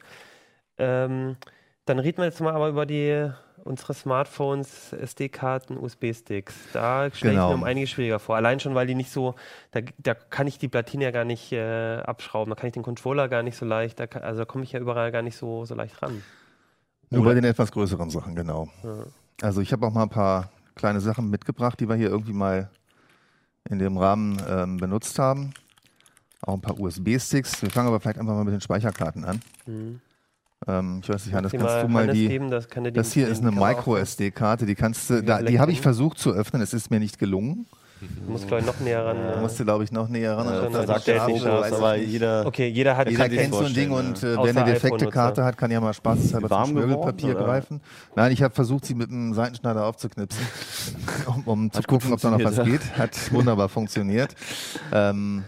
Ähm, dann reden wir jetzt mal aber über die unsere Smartphones, SD-Karten, USB-Sticks. Da stelle Genau. ich mir um einiges schwieriger vor. Allein schon, weil die nicht so, da, da kann ich die Platine ja gar nicht äh, abschrauben, da kann ich den Controller gar nicht so leicht, da kann, also da komme ich ja überall gar nicht so, so leicht ran. Nur Oder- bei den etwas größeren Sachen, genau. Ja. Also ich habe auch mal ein paar kleine Sachen mitgebracht, die wir hier irgendwie mal in dem Rahmen ähm, benutzt haben. Auch ein paar USB-Sticks. Wir fangen aber vielleicht einfach mal mit den Speicherkarten an. Mhm. Ähm, ich weiß nicht, Hannes, kannst du mal Hannes die... geben, das, Das hier ist eine Micro-SD-Karte, die kannst du, da, die habe ich versucht zu öffnen, es ist mir nicht gelungen. Du musst, glaube ich, noch näher ran. Da äh, musst du, glaube ich, noch näher ran. Ja, Also dann das sagt ist er nicht ich aber nicht. jeder, Okay, jeder hat Jeder kennt so ein Ding und ja. äh, wer eine defekte. Karte hat, kann ja mal spaßeshalber Warm zum Schmirgelpapier greifen. Nein, ich habe versucht, sie mit einem Seitenschneider aufzuknipsen, um, um zu gucken, ob da noch was geht. Hat wunderbar funktioniert. Ähm,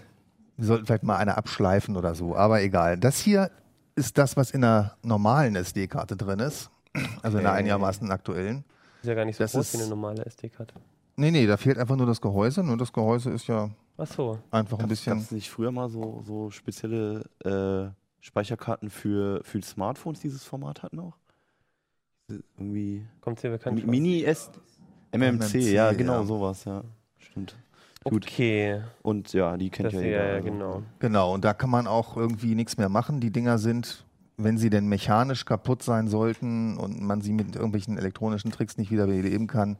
wir sollten vielleicht mal eine abschleifen oder so, aber egal. Das hier ist das, was in einer normalen SD-Karte drin ist. Also in einer Okay. einigermaßen aktuellen. Ist ja gar nicht so Das groß wie eine normale SD-Karte. Nee, nee, da fehlt einfach nur das Gehäuse. Nur das Gehäuse ist ja Ach so. einfach ein Gab bisschen. es nicht früher mal so, so spezielle äh, Speicherkarten für, für Smartphones, dieses Format hatten auch? Irgendwie Kommt dir bekannt? Mini S MMC, MMC, ja, genau ja. sowas, ja. Stimmt. Gut. Okay. Und ja, die kennt Das, ja ja, jeder. ja, also. genau. Genau, und da kann man auch irgendwie nichts mehr machen. Die Dinger sind, wenn sie denn mechanisch kaputt sein sollten und man sie mit irgendwelchen elektronischen Tricks nicht wieder beleben kann,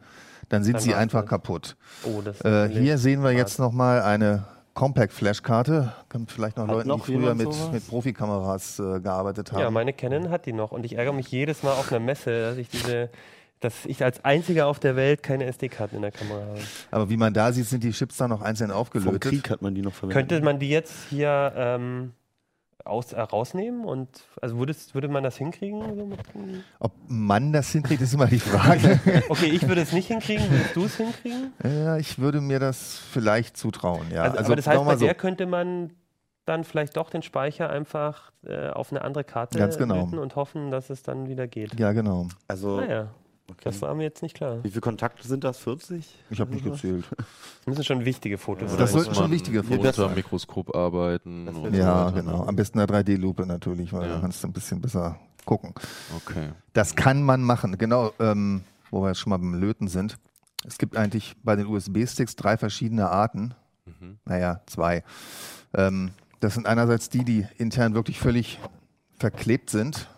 dann sind Dann sie einfach das. kaputt. Oh, das ist Äh, hier sehen wir jetzt nochmal eine Compact Flash-Karte. Kommt vielleicht noch Hat Leuten, noch die früher mit, sowas? mit Profikameras äh, gearbeitet haben. Ja, meine Canon hat die noch und ich ärgere mich jedes Mal auf einer Messe, dass ich diese, dass ich als einziger auf der Welt keine SD-Karten in der Kamera habe. Aber wie man da sieht, sind die Chips da noch einzeln Vom aufgelötet. Krieg hat man die noch verwendet. Könnte man die jetzt hier ähm, aus, äh, rausnehmen und also würdest, würde man das hinkriegen? So mit, Ob man das hinkriegt, ist immer die Frage. okay, ich würde es nicht hinkriegen, würdest du es hinkriegen? ja, ich würde mir das vielleicht zutrauen. Ja. also, aber das heißt, bei mal so. der könnte man dann vielleicht doch den Speicher einfach äh, auf eine andere Karte Ganz genau. und hoffen, dass es dann wieder geht. Ja, genau. Also, Naja, okay. das war mir jetzt nicht klar. wie viele Kontakte sind das? 40? Ich habe nicht so? gezählt. Das müssen schon wichtige Fotos Oder Das muss sollten schon wichtige Fotos unter sein. dem Mikroskop arbeiten. Das so Ja, weiter, genau. Am besten eine 3D-Lupe natürlich, weil Ja. da kannst du ein bisschen besser gucken. Okay. Das kann man machen. Genau, ähm, wo wir jetzt schon mal beim Löten sind. Es gibt eigentlich bei den USB-Sticks drei verschiedene Arten. Mhm. Naja, zwei. Ähm, das sind einerseits die, die intern wirklich völlig verklebt sind.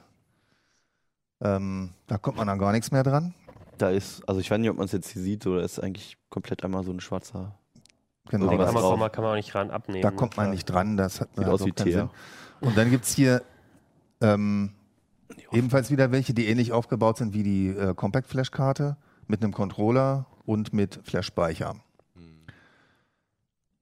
Ähm, da kommt man dann gar nichts mehr dran. Da ist, also ich weiß nicht, ob man es jetzt hier sieht, oder ist eigentlich komplett einmal so ein schwarzer. Genau. Den kann man, kann, man, man auch nicht ran abnehmen. Da ne? kommt man Klar. nicht dran, das hat Sieht hat aus auch wie Teer. Sinn. Und dann gibt es hier ähm, ebenfalls wieder welche, die ähnlich aufgebaut sind wie die äh, Compact Flash Karte mit einem Controller und mit Flash Speicher.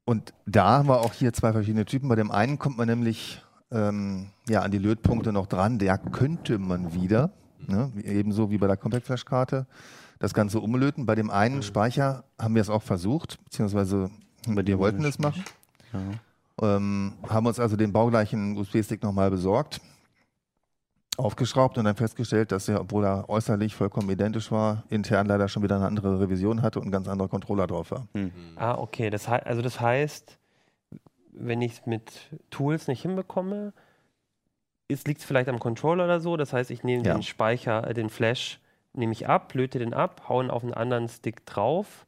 Und da haben wir auch hier zwei verschiedene Typen. Bei dem einen kommt man nämlich ähm, ja, an die Lötpunkte noch dran. Da könnte man wieder, ne, ebenso wie bei der Compact Flash Karte, das Ganze umlöten. Bei dem einen Speicher haben wir es auch versucht, beziehungsweise Bei wir dem wollten es machen. Ja. Ähm, haben uns also den baugleichen USB-Stick nochmal besorgt, aufgeschraubt und dann festgestellt, dass er, obwohl er äußerlich vollkommen identisch war, intern leider schon wieder eine andere Revision hatte und ein ganz anderer Controller drauf war. Ah, okay. Das also das heißt, wenn ich es mit Tools nicht hinbekomme, liegt es vielleicht am Controller oder so. Das heißt, ich nehme Ja. den Speicher, äh, den Flash, nehme ich ab, löte den ab, hauen auf einen anderen Stick drauf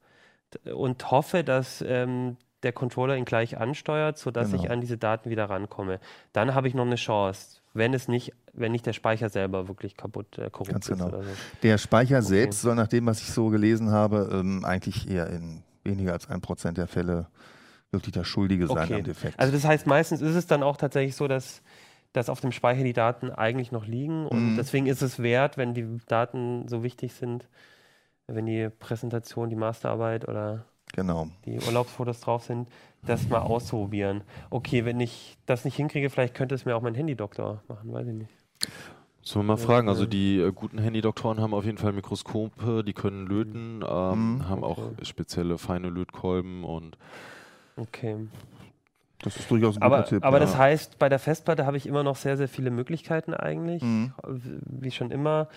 und hoffe, dass ähm, der Controller ihn gleich ansteuert, sodass Genau. ich an diese Daten wieder rankomme. Dann habe ich noch eine Chance, wenn es nicht, wenn nicht der Speicher selber wirklich kaputt äh, korrupt Ganz ist genau. oder so. Der Speicher selbst soll nach dem, was ich so gelesen habe, ähm, eigentlich eher in weniger als ein Prozent der Fälle wirklich der Schuldige sein Okay. am Defekt. Also das heißt, meistens ist es dann auch tatsächlich so, dass, dass auf dem Speicher die Daten eigentlich noch liegen und Mhm. deswegen ist es wert, wenn die Daten so wichtig sind, wenn die Präsentation, die Masterarbeit oder genau. die Urlaubsfotos drauf sind, das mal auszuprobieren. Okay, wenn ich das nicht hinkriege, vielleicht könnte es mir auch mein Handydoktor machen, weiß ich nicht. Sollen wir mal Ja, fragen, also die äh, guten Handydoktoren haben auf jeden Fall Mikroskope, die können löten, ähm, Mhm. haben auch Okay. spezielle feine Lötkolben und Okay. Das ist durchaus ein Aber, guter Tipp. aber ja. das heißt, bei der Festplatte habe ich immer noch sehr, sehr viele Möglichkeiten eigentlich. Mhm. Wie schon immer,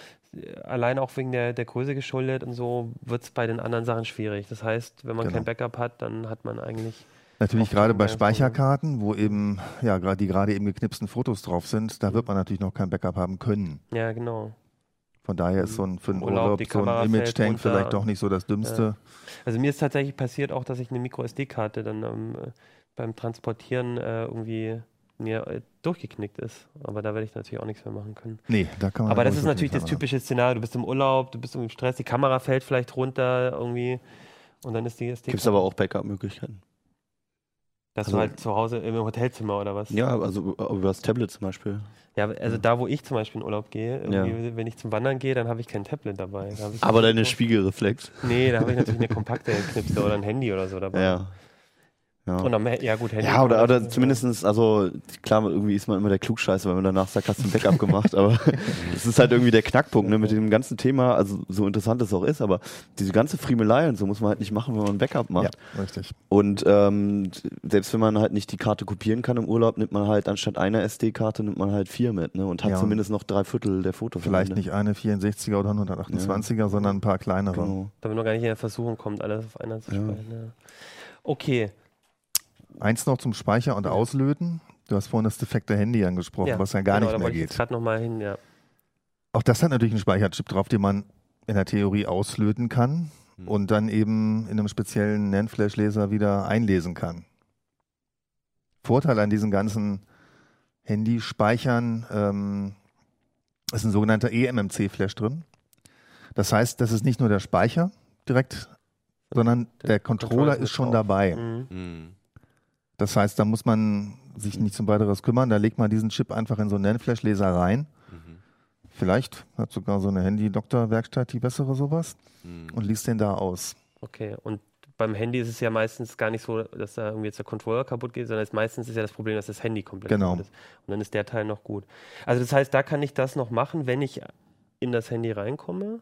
allein auch wegen der, der Größe geschuldet und so, wird es bei den anderen Sachen schwierig. Das heißt, wenn man Genau. kein Backup hat, dann hat man eigentlich. Natürlich gerade bei. Speicherkarten, wo eben, ja, gerade die gerade eben geknipsten Fotos drauf sind, da wird man natürlich noch kein Backup haben können. Ja, genau. Von daher ist so ein für einen Urlaub, Urlaub, so ein Image-Tank vielleicht doch nicht so das Dümmste. Also mir ist tatsächlich passiert auch, dass ich eine Micro-SD-Karte dann ähm, äh, beim Transportieren äh, irgendwie mir äh, durchgeknickt ist. Aber da werde ich natürlich auch nichts mehr machen können. Nee, da kann man Aber das ist natürlich das typische Szenario. Du bist im Urlaub, du bist im Stress, die Kamera fällt vielleicht runter irgendwie und dann ist die SD. Gibt es aber auch Backup-Möglichkeiten? Dass also- du halt zu Hause im Hotelzimmer oder was? Ja, also über über das Tablet zum Beispiel. Ja, also da, wo ich zum Beispiel in Urlaub gehe, irgendwie, wenn ich zum Wandern gehe, dann habe ich kein Tablet dabei. Da hab ich Aber deine Spiegelreflex. Nee, da habe ich natürlich eine kompakte Knipse oder ein Handy oder so dabei. Ja. Ja. Und am, ja gut, Handy. Ja, oder, oder natürlich- zumindestens, also klar, irgendwie ist man immer der Klugscheißer, wenn man danach sagt, hast du ein Backup gemacht, aber es ist halt irgendwie der Knackpunkt, ne, mit dem ganzen Thema, also so interessant es auch ist, aber diese ganze Friemelei und so muss man halt nicht machen, wenn man ein Backup macht. Ja, richtig. Und ähm, selbst wenn man halt nicht die Karte kopieren kann im Urlaub, nimmt man halt anstatt einer SD-Karte, nimmt man halt vier mit, ne, und hat Ja. zumindest noch drei Viertel der Fotos. Vielleicht Ende. nicht eine 64er oder 128er, sondern ein paar kleinere. Genau. Damit man gar nicht in der Versuchung kommt, alles auf einer zu Ja. speichern. Ja. Okay. Eins noch zum Speicher und Auslöten. Du hast vorhin das defekte Handy angesprochen, was ja gar genau, nicht mehr ich geht. jetzt gerade nochmal hin, ja. Auch das hat natürlich einen Speicherchip drauf, den man in der Theorie auslöten kann Hm. und dann eben in einem speziellen NAND-Flash-Laser wieder einlesen kann. Vorteil an diesen ganzen Handyspeichern ähm, ist ein sogenannter eMMC-Flash drin. Das heißt, das ist nicht nur der Speicher direkt, sondern der Controller ist ist schon drauf. dabei. Mhm. Mhm. Das heißt, da muss man sich nicht zum weiteres kümmern. Da legt man diesen Chip einfach in so einen NAND-Flash-Laser rein. Mhm. Vielleicht hat sogar so eine Handy-Doktor-Werkstatt die bessere sowas Mhm. und liest den da aus. Okay. Und beim Handy ist es ja meistens gar nicht so, dass da irgendwie jetzt der Controller kaputt geht, sondern es meistens ist ja das Problem, dass das Handy komplett Genau. kaputt ist. Und dann ist der Teil noch gut. Also das heißt, da kann ich das noch machen, wenn ich in das Handy reinkomme.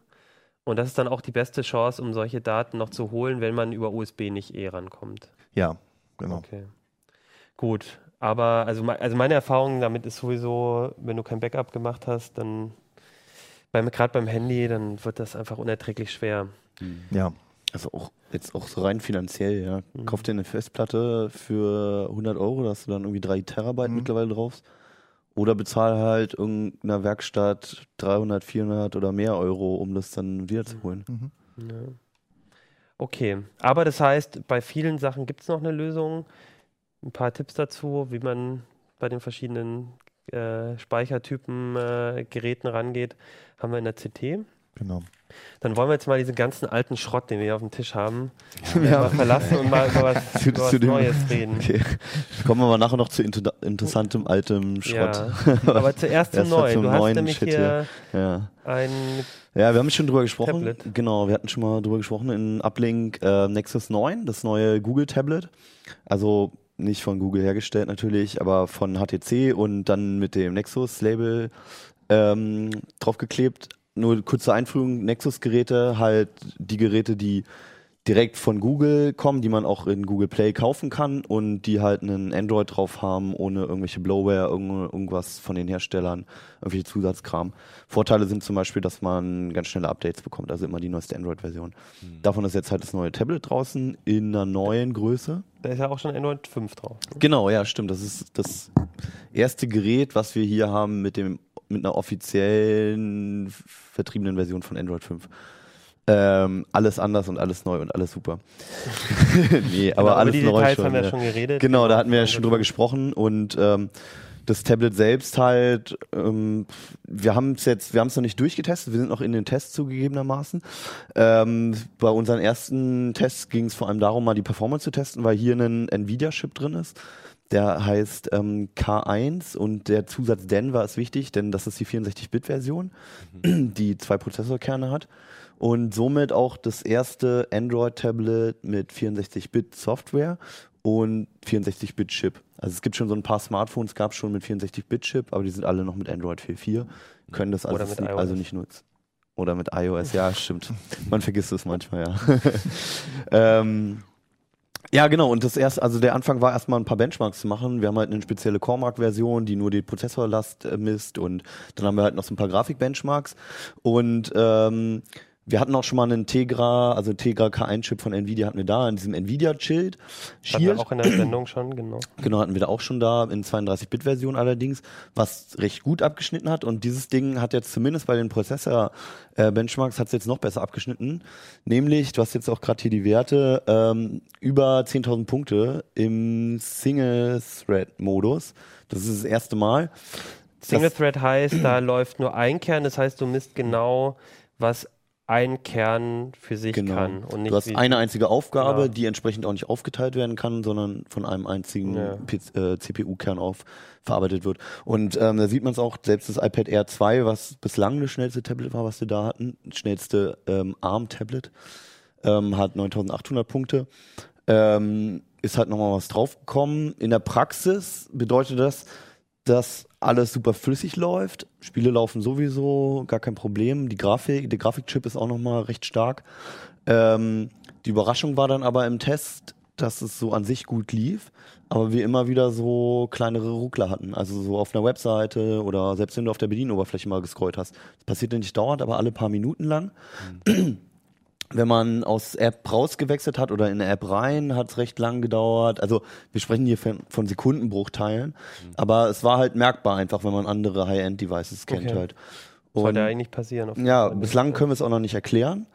Und das ist dann auch die beste Chance, um solche Daten noch zu holen, wenn man über USB nicht eh rankommt. Ja, genau. Okay. Gut. Aber also, also meine Erfahrung damit ist sowieso, wenn du kein Backup gemacht hast, dann beim, gerade beim Handy, dann wird das einfach unerträglich schwer. Ja, Also auch jetzt auch so rein finanziell, ja. Mhm. Kauf dir eine Festplatte für 100 Euro, da hast du dann irgendwie drei Terabyte Mhm. mittlerweile drauf. Oder bezahl halt irgendeiner Werkstatt 300, 400 oder mehr Euro, um das dann wiederzuholen. mhm. Ja. Okay, aber das heißt, bei vielen Sachen gibt es noch eine Lösung. Ein paar Tipps dazu, wie man bei den verschiedenen äh, Speichertypen, äh, Geräten rangeht, haben wir in der CT. genau. Dann wollen wir jetzt mal diesen ganzen alten Schrott, den wir hier auf dem Tisch haben, Ja. mal verlassen und mal über was, über was Neues reden. Okay. Kommen wir mal nachher noch zu inter interessantem altem Schrott. Ja. Aber zuerst zum Neuen. zum Du hast nämlich Shit hier Ja. ein Ja, wir haben schon drüber gesprochen. Tablet. Genau, wir hatten schon mal drüber gesprochen in Uplink äh, Nexus 9, das neue Google Tablet. Also nicht von Google hergestellt natürlich, aber von HTC und dann mit dem Nexus-Label ähm, draufgeklebt. Nur kurze Einführung, Nexus-Geräte, halt die Geräte, die direkt von Google kommen, die man auch in Google Play kaufen kann und die halt einen Android drauf haben, ohne irgendwelche irgend- irgendwas von den Herstellern, irgendwelche Zusatzkram. Vorteile sind zum Beispiel, dass man ganz schnelle Updates bekommt, also immer die neueste Android-Version. Davon ist jetzt halt das neue Tablet draußen in einer neuen Größe. Da ist ja auch schon Android 5 drauf. ne? Genau, ja, stimmt. Das ist das erste Gerät, was wir hier haben mit dem mit einer offiziellen vertriebenen Version von Android 5. Ähm, alles anders und alles neu und alles super. nee, aber Genau, alles über die neu Details schon. haben wir ja. schon geredet. Genau, da hatten wir ja schon drüber 5. gesprochen und ähm, das Tablet selbst halt, ähm, wir haben es jetzt, wir haben es noch nicht durchgetestet, wir sind noch in den Tests zugegebenermaßen. Ähm, bei unseren ersten Tests ging es vor allem darum, mal die Performance zu testen, weil hier ein Nvidia-Chip drin ist. Der heißt ähm, K1 und der Zusatz Denver ist wichtig, denn das ist die 64-Bit-Version, die zwei Prozessorkerne hat. Und somit auch das erste Android-Tablet mit 64-Bit-Software und 64-Bit-Chip. Also es gibt schon so ein paar Smartphones, gab es schon mit 64-Bit-Chip, aber die sind alle noch mit Android 4.4, können das also, nicht, also nicht nutzen. Oder mit iOS, ja, stimmt. Man vergisst es manchmal, ja. ähm, ja, genau. Und das erste, also der Anfang war erstmal ein paar Benchmarks zu machen. Wir haben halt eine spezielle Core-Mark-Version, die nur die Prozessorlast misst und dann haben wir halt noch so ein paar Grafik-Benchmarks und ähm, wir hatten auch schon mal einen Tegra, also Tegra K1-Chip von Nvidia hatten wir da, in diesem Nvidia-Shield. Hatten wir auch in der Sendung schon, genau. Genau, hatten wir da auch schon da, in 32-Bit-Version allerdings, was recht gut abgeschnitten hat. Und dieses Ding hat jetzt zumindest bei den Prozessor-Benchmarks hat es jetzt noch besser abgeschnitten. Nämlich, du hast jetzt auch gerade hier die Werte, ähm, über 10.000 Punkte im Single-Thread-Modus. Das ist das erste Mal. Single Das- Thread heißt, da läuft nur ein Kern, das heißt, du misst genau, was ein Kern für sich Genau. kann. Und nicht Du hast eine einzige Aufgabe, Genau. die entsprechend auch nicht aufgeteilt werden kann, sondern von einem einzigen Ja. Äh, CPU-Kern auf verarbeitet wird. Und ähm, da sieht man es auch, selbst das iPad Air 2, was bislang das schnellste Tablet war, was wir da hatten, das schnellste ähm, ARM-Tablet, ähm, hat 9800 Punkte. Ähm, ist halt nochmal was draufgekommen. In der Praxis bedeutet das, dass alles super flüssig läuft. Spiele laufen sowieso, gar kein Problem. Die Grafik, der Grafikchip ist auch nochmal recht stark. Ähm, die Überraschung war dann aber im Test, dass es so an sich gut lief, aber wir immer wieder so kleinere Ruckler hatten. Also so auf einer Webseite oder selbst wenn du auf der Bedienoberfläche mal gescrollt hast. Das passiert nicht dauernd, aber alle paar Minuten lang. Wenn man aus App rausgewechselt hat oder in eine App rein, hat es recht lang gedauert. Also wir sprechen hier von, Sekundenbruchteilen, aber es war halt merkbar einfach, wenn man andere High-End-Devices kennt Okay. halt. sollte Und- eigentlich passieren. ja, Fall. bislang können wir es auch noch nicht erklären.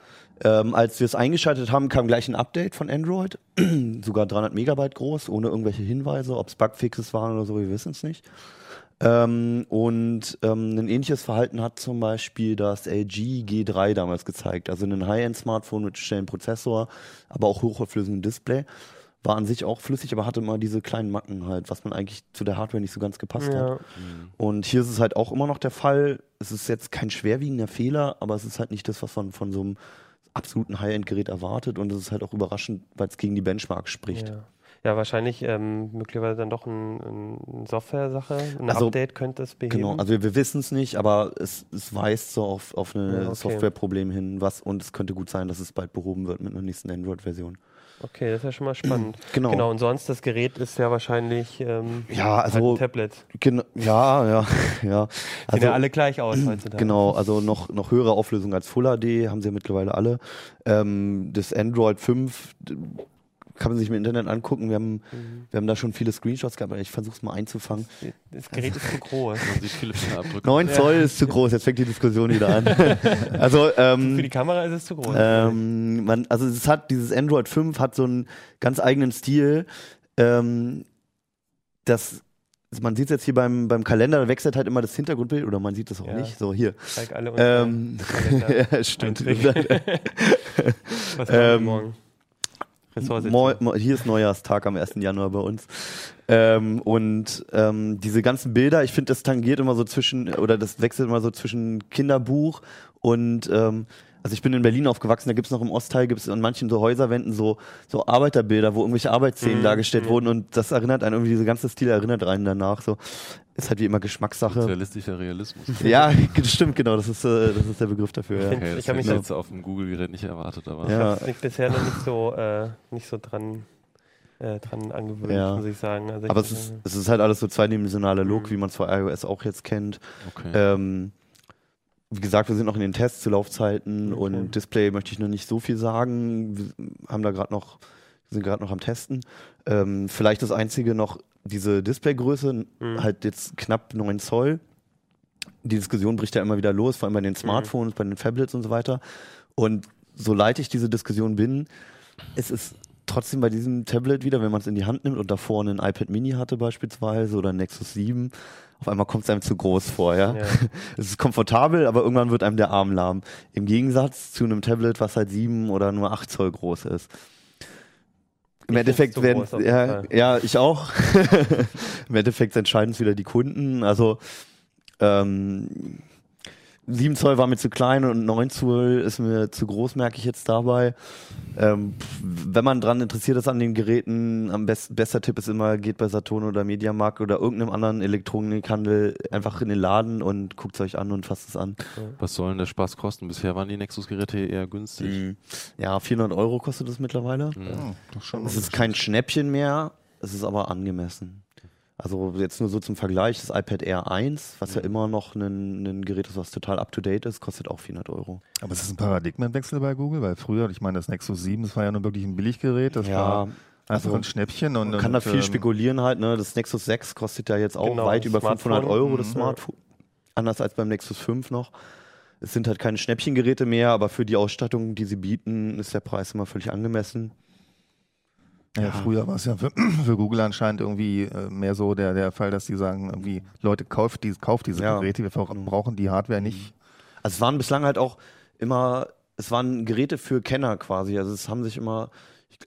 Ähm, als wir es eingeschaltet haben, kam gleich ein Update von Android, sogar 300 Megabyte groß, ohne irgendwelche Hinweise, ob es Bugfixes waren oder so, wir wissen es nicht. Ähm, und ähm, ein ähnliches Verhalten hat zum Beispiel das LG G3 damals gezeigt, also ein High-End-Smartphone mit schnellem Prozessor, aber auch hochauflösendem Display. War an sich auch flüssig, aber hatte immer diese kleinen Macken halt, was man eigentlich zu der Hardware nicht so ganz gepasst hat. Ja. Und hier ist es halt auch immer noch der Fall. Es ist jetzt kein schwerwiegender Fehler, aber es ist halt nicht das, was man von so einem absoluten High-End-Gerät erwartet. Und es ist halt auch überraschend, weil es gegen die Benchmark spricht. Ja. Ja, wahrscheinlich ähm, möglicherweise dann doch ein, ein eine Software-Sache. Ein Also, Update könnte es beheben. Genau, also wir, wir wissen es nicht, aber es, es weist so auf, auf ein Ja, okay. Softwareproblem hin, was und es könnte gut sein, dass es bald behoben wird mit einer nächsten Android-Version. okay, das ist ja schon mal spannend. Genau. Genau, und sonst, das Gerät ist ja wahrscheinlich ähm, Ja, halt also ein Tablet. Genau, ja, ja, ja. Sehen ja alle gleich aus heutzutage. Genau, also noch, noch höhere Auflösung als Full HD haben sie ja mittlerweile alle. Ähm, das Android 5 d- kann man sich im Internet angucken. Wir haben, Mhm. wir haben da schon viele Screenshots gehabt, aber ich versuche es mal einzufangen. Das Gerät ist zu groß. Man sieht viele Fingerabdrücke. 9 Zoll ist zu groß, jetzt fängt die Diskussion wieder an. also, Für ähm, die Kamera ist es zu groß. ähm, man, also es hat, dieses Android 5 hat so einen ganz eigenen Stil. Ähm, das man sieht es jetzt hier beim, beim Kalender, da wechselt halt immer das Hintergrundbild oder man sieht es auch Ja. nicht. So, hier. Zeig alle unsere Ähm, ja, stimmt. Was haben wir Ähm, morgen? Hier ist Neujahrstag am 1. Januar bei uns. Ähm, und ähm, diese ganzen Bilder, ich finde, das tangiert immer so zwischen, oder das wechselt immer so zwischen Kinderbuch und ähm, also ich bin in Berlin aufgewachsen, da gibt es noch im Ostteil, gibt es an manchen so Häuserwänden so, so Arbeiterbilder, wo irgendwelche Arbeitsszenen Mhm, dargestellt mhm. wurden und das erinnert einen irgendwie, dieser ganze Stil erinnert einen danach. So. Ist halt wie immer Geschmackssache. Sozialistischer Realismus. Ja, stimmt, genau, das ist, äh, das ist der Begriff dafür. Ja. Okay, das Ich hab hätte mich jetzt auf dem Google-Gerät nicht erwartet, aber Ja. Ich habe mich bisher noch nicht so, äh, nicht so dran, äh, dran angewöhnt, Ja. muss ich sagen. Also Aber ich, es ist, es ist halt alles so zweidimensionaler Look, Mhm. wie man es von iOS auch jetzt kennt. okay. Ähm, wie gesagt, wir sind noch in den Tests zu Laufzeiten Okay. und Display möchte ich noch nicht so viel sagen. Wir haben da gerade noch, sind gerade noch am Testen. Ähm, vielleicht das einzige noch diese Displaygröße, Mhm. halt jetzt knapp 9 Zoll. Die Diskussion bricht ja immer wieder los, vor allem bei den Smartphones, bei den Tablets und so weiter. Und so leid ich diese Diskussion bin, es ist trotzdem bei diesem Tablet wieder, wenn man es in die Hand nimmt und davor ein iPad Mini hatte beispielsweise oder ein Nexus 7, auf einmal kommt es einem zu groß vor, ja. ja. Es ist komfortabel, aber irgendwann wird einem der Arm lahm. Im Gegensatz zu einem Tablet, was halt 7 oder nur 8 Zoll groß ist. Im Ich Endeffekt werden, groß ja, ja, ich auch. Im Endeffekt entscheiden es wieder die Kunden. Also ähm, 7 Zoll war mir zu klein und 9 Zoll ist mir zu groß, merke ich jetzt dabei. Ähm, wenn man dran interessiert ist an den Geräten, am besten, bester Tipp ist immer, geht bei Saturn oder Mediamarkt oder irgendeinem anderen Elektronikhandel einfach in den Laden und guckt es euch an und fasst es an. Was soll denn der Spaß kosten? Bisher waren die Nexus-Geräte eher günstig. Mhm. Ja, 400 Euro kostet es mittlerweile. Mhm. Oh, doch schon Es ist kein Schnäppchen mehr, es ist aber angemessen. Also jetzt nur so zum Vergleich, das iPad Air 1, was ja immer noch ein, ein Gerät ist, was total up-to-date ist, kostet auch 400 Euro. Aber es ist ein Paradigmenwechsel bei Google, weil früher, ich meine, das Nexus 7, das war ja nur wirklich ein Billiggerät, das war einfach also ein Schnäppchen. Und, man kann und, da viel ähm, spekulieren halt, ne? Das Nexus 6 kostet ja jetzt auch Genau, weit über Smartphone. 500 Euro, das Mhm. Smartphone. Anders als beim Nexus 5 noch. Es sind halt keine Schnäppchengeräte mehr, aber für die Ausstattung, die sie bieten, ist der Preis immer völlig angemessen. Ja, Ja. früher war es ja für, für Google anscheinend irgendwie äh, mehr so der, der Fall, dass die sagen, irgendwie, Leute, kauft, die, kauft diese Ja. Geräte, wir ver- brauchen die Hardware nicht. Also es waren bislang halt auch immer, es waren Geräte für Kenner quasi. Also es haben sich immer,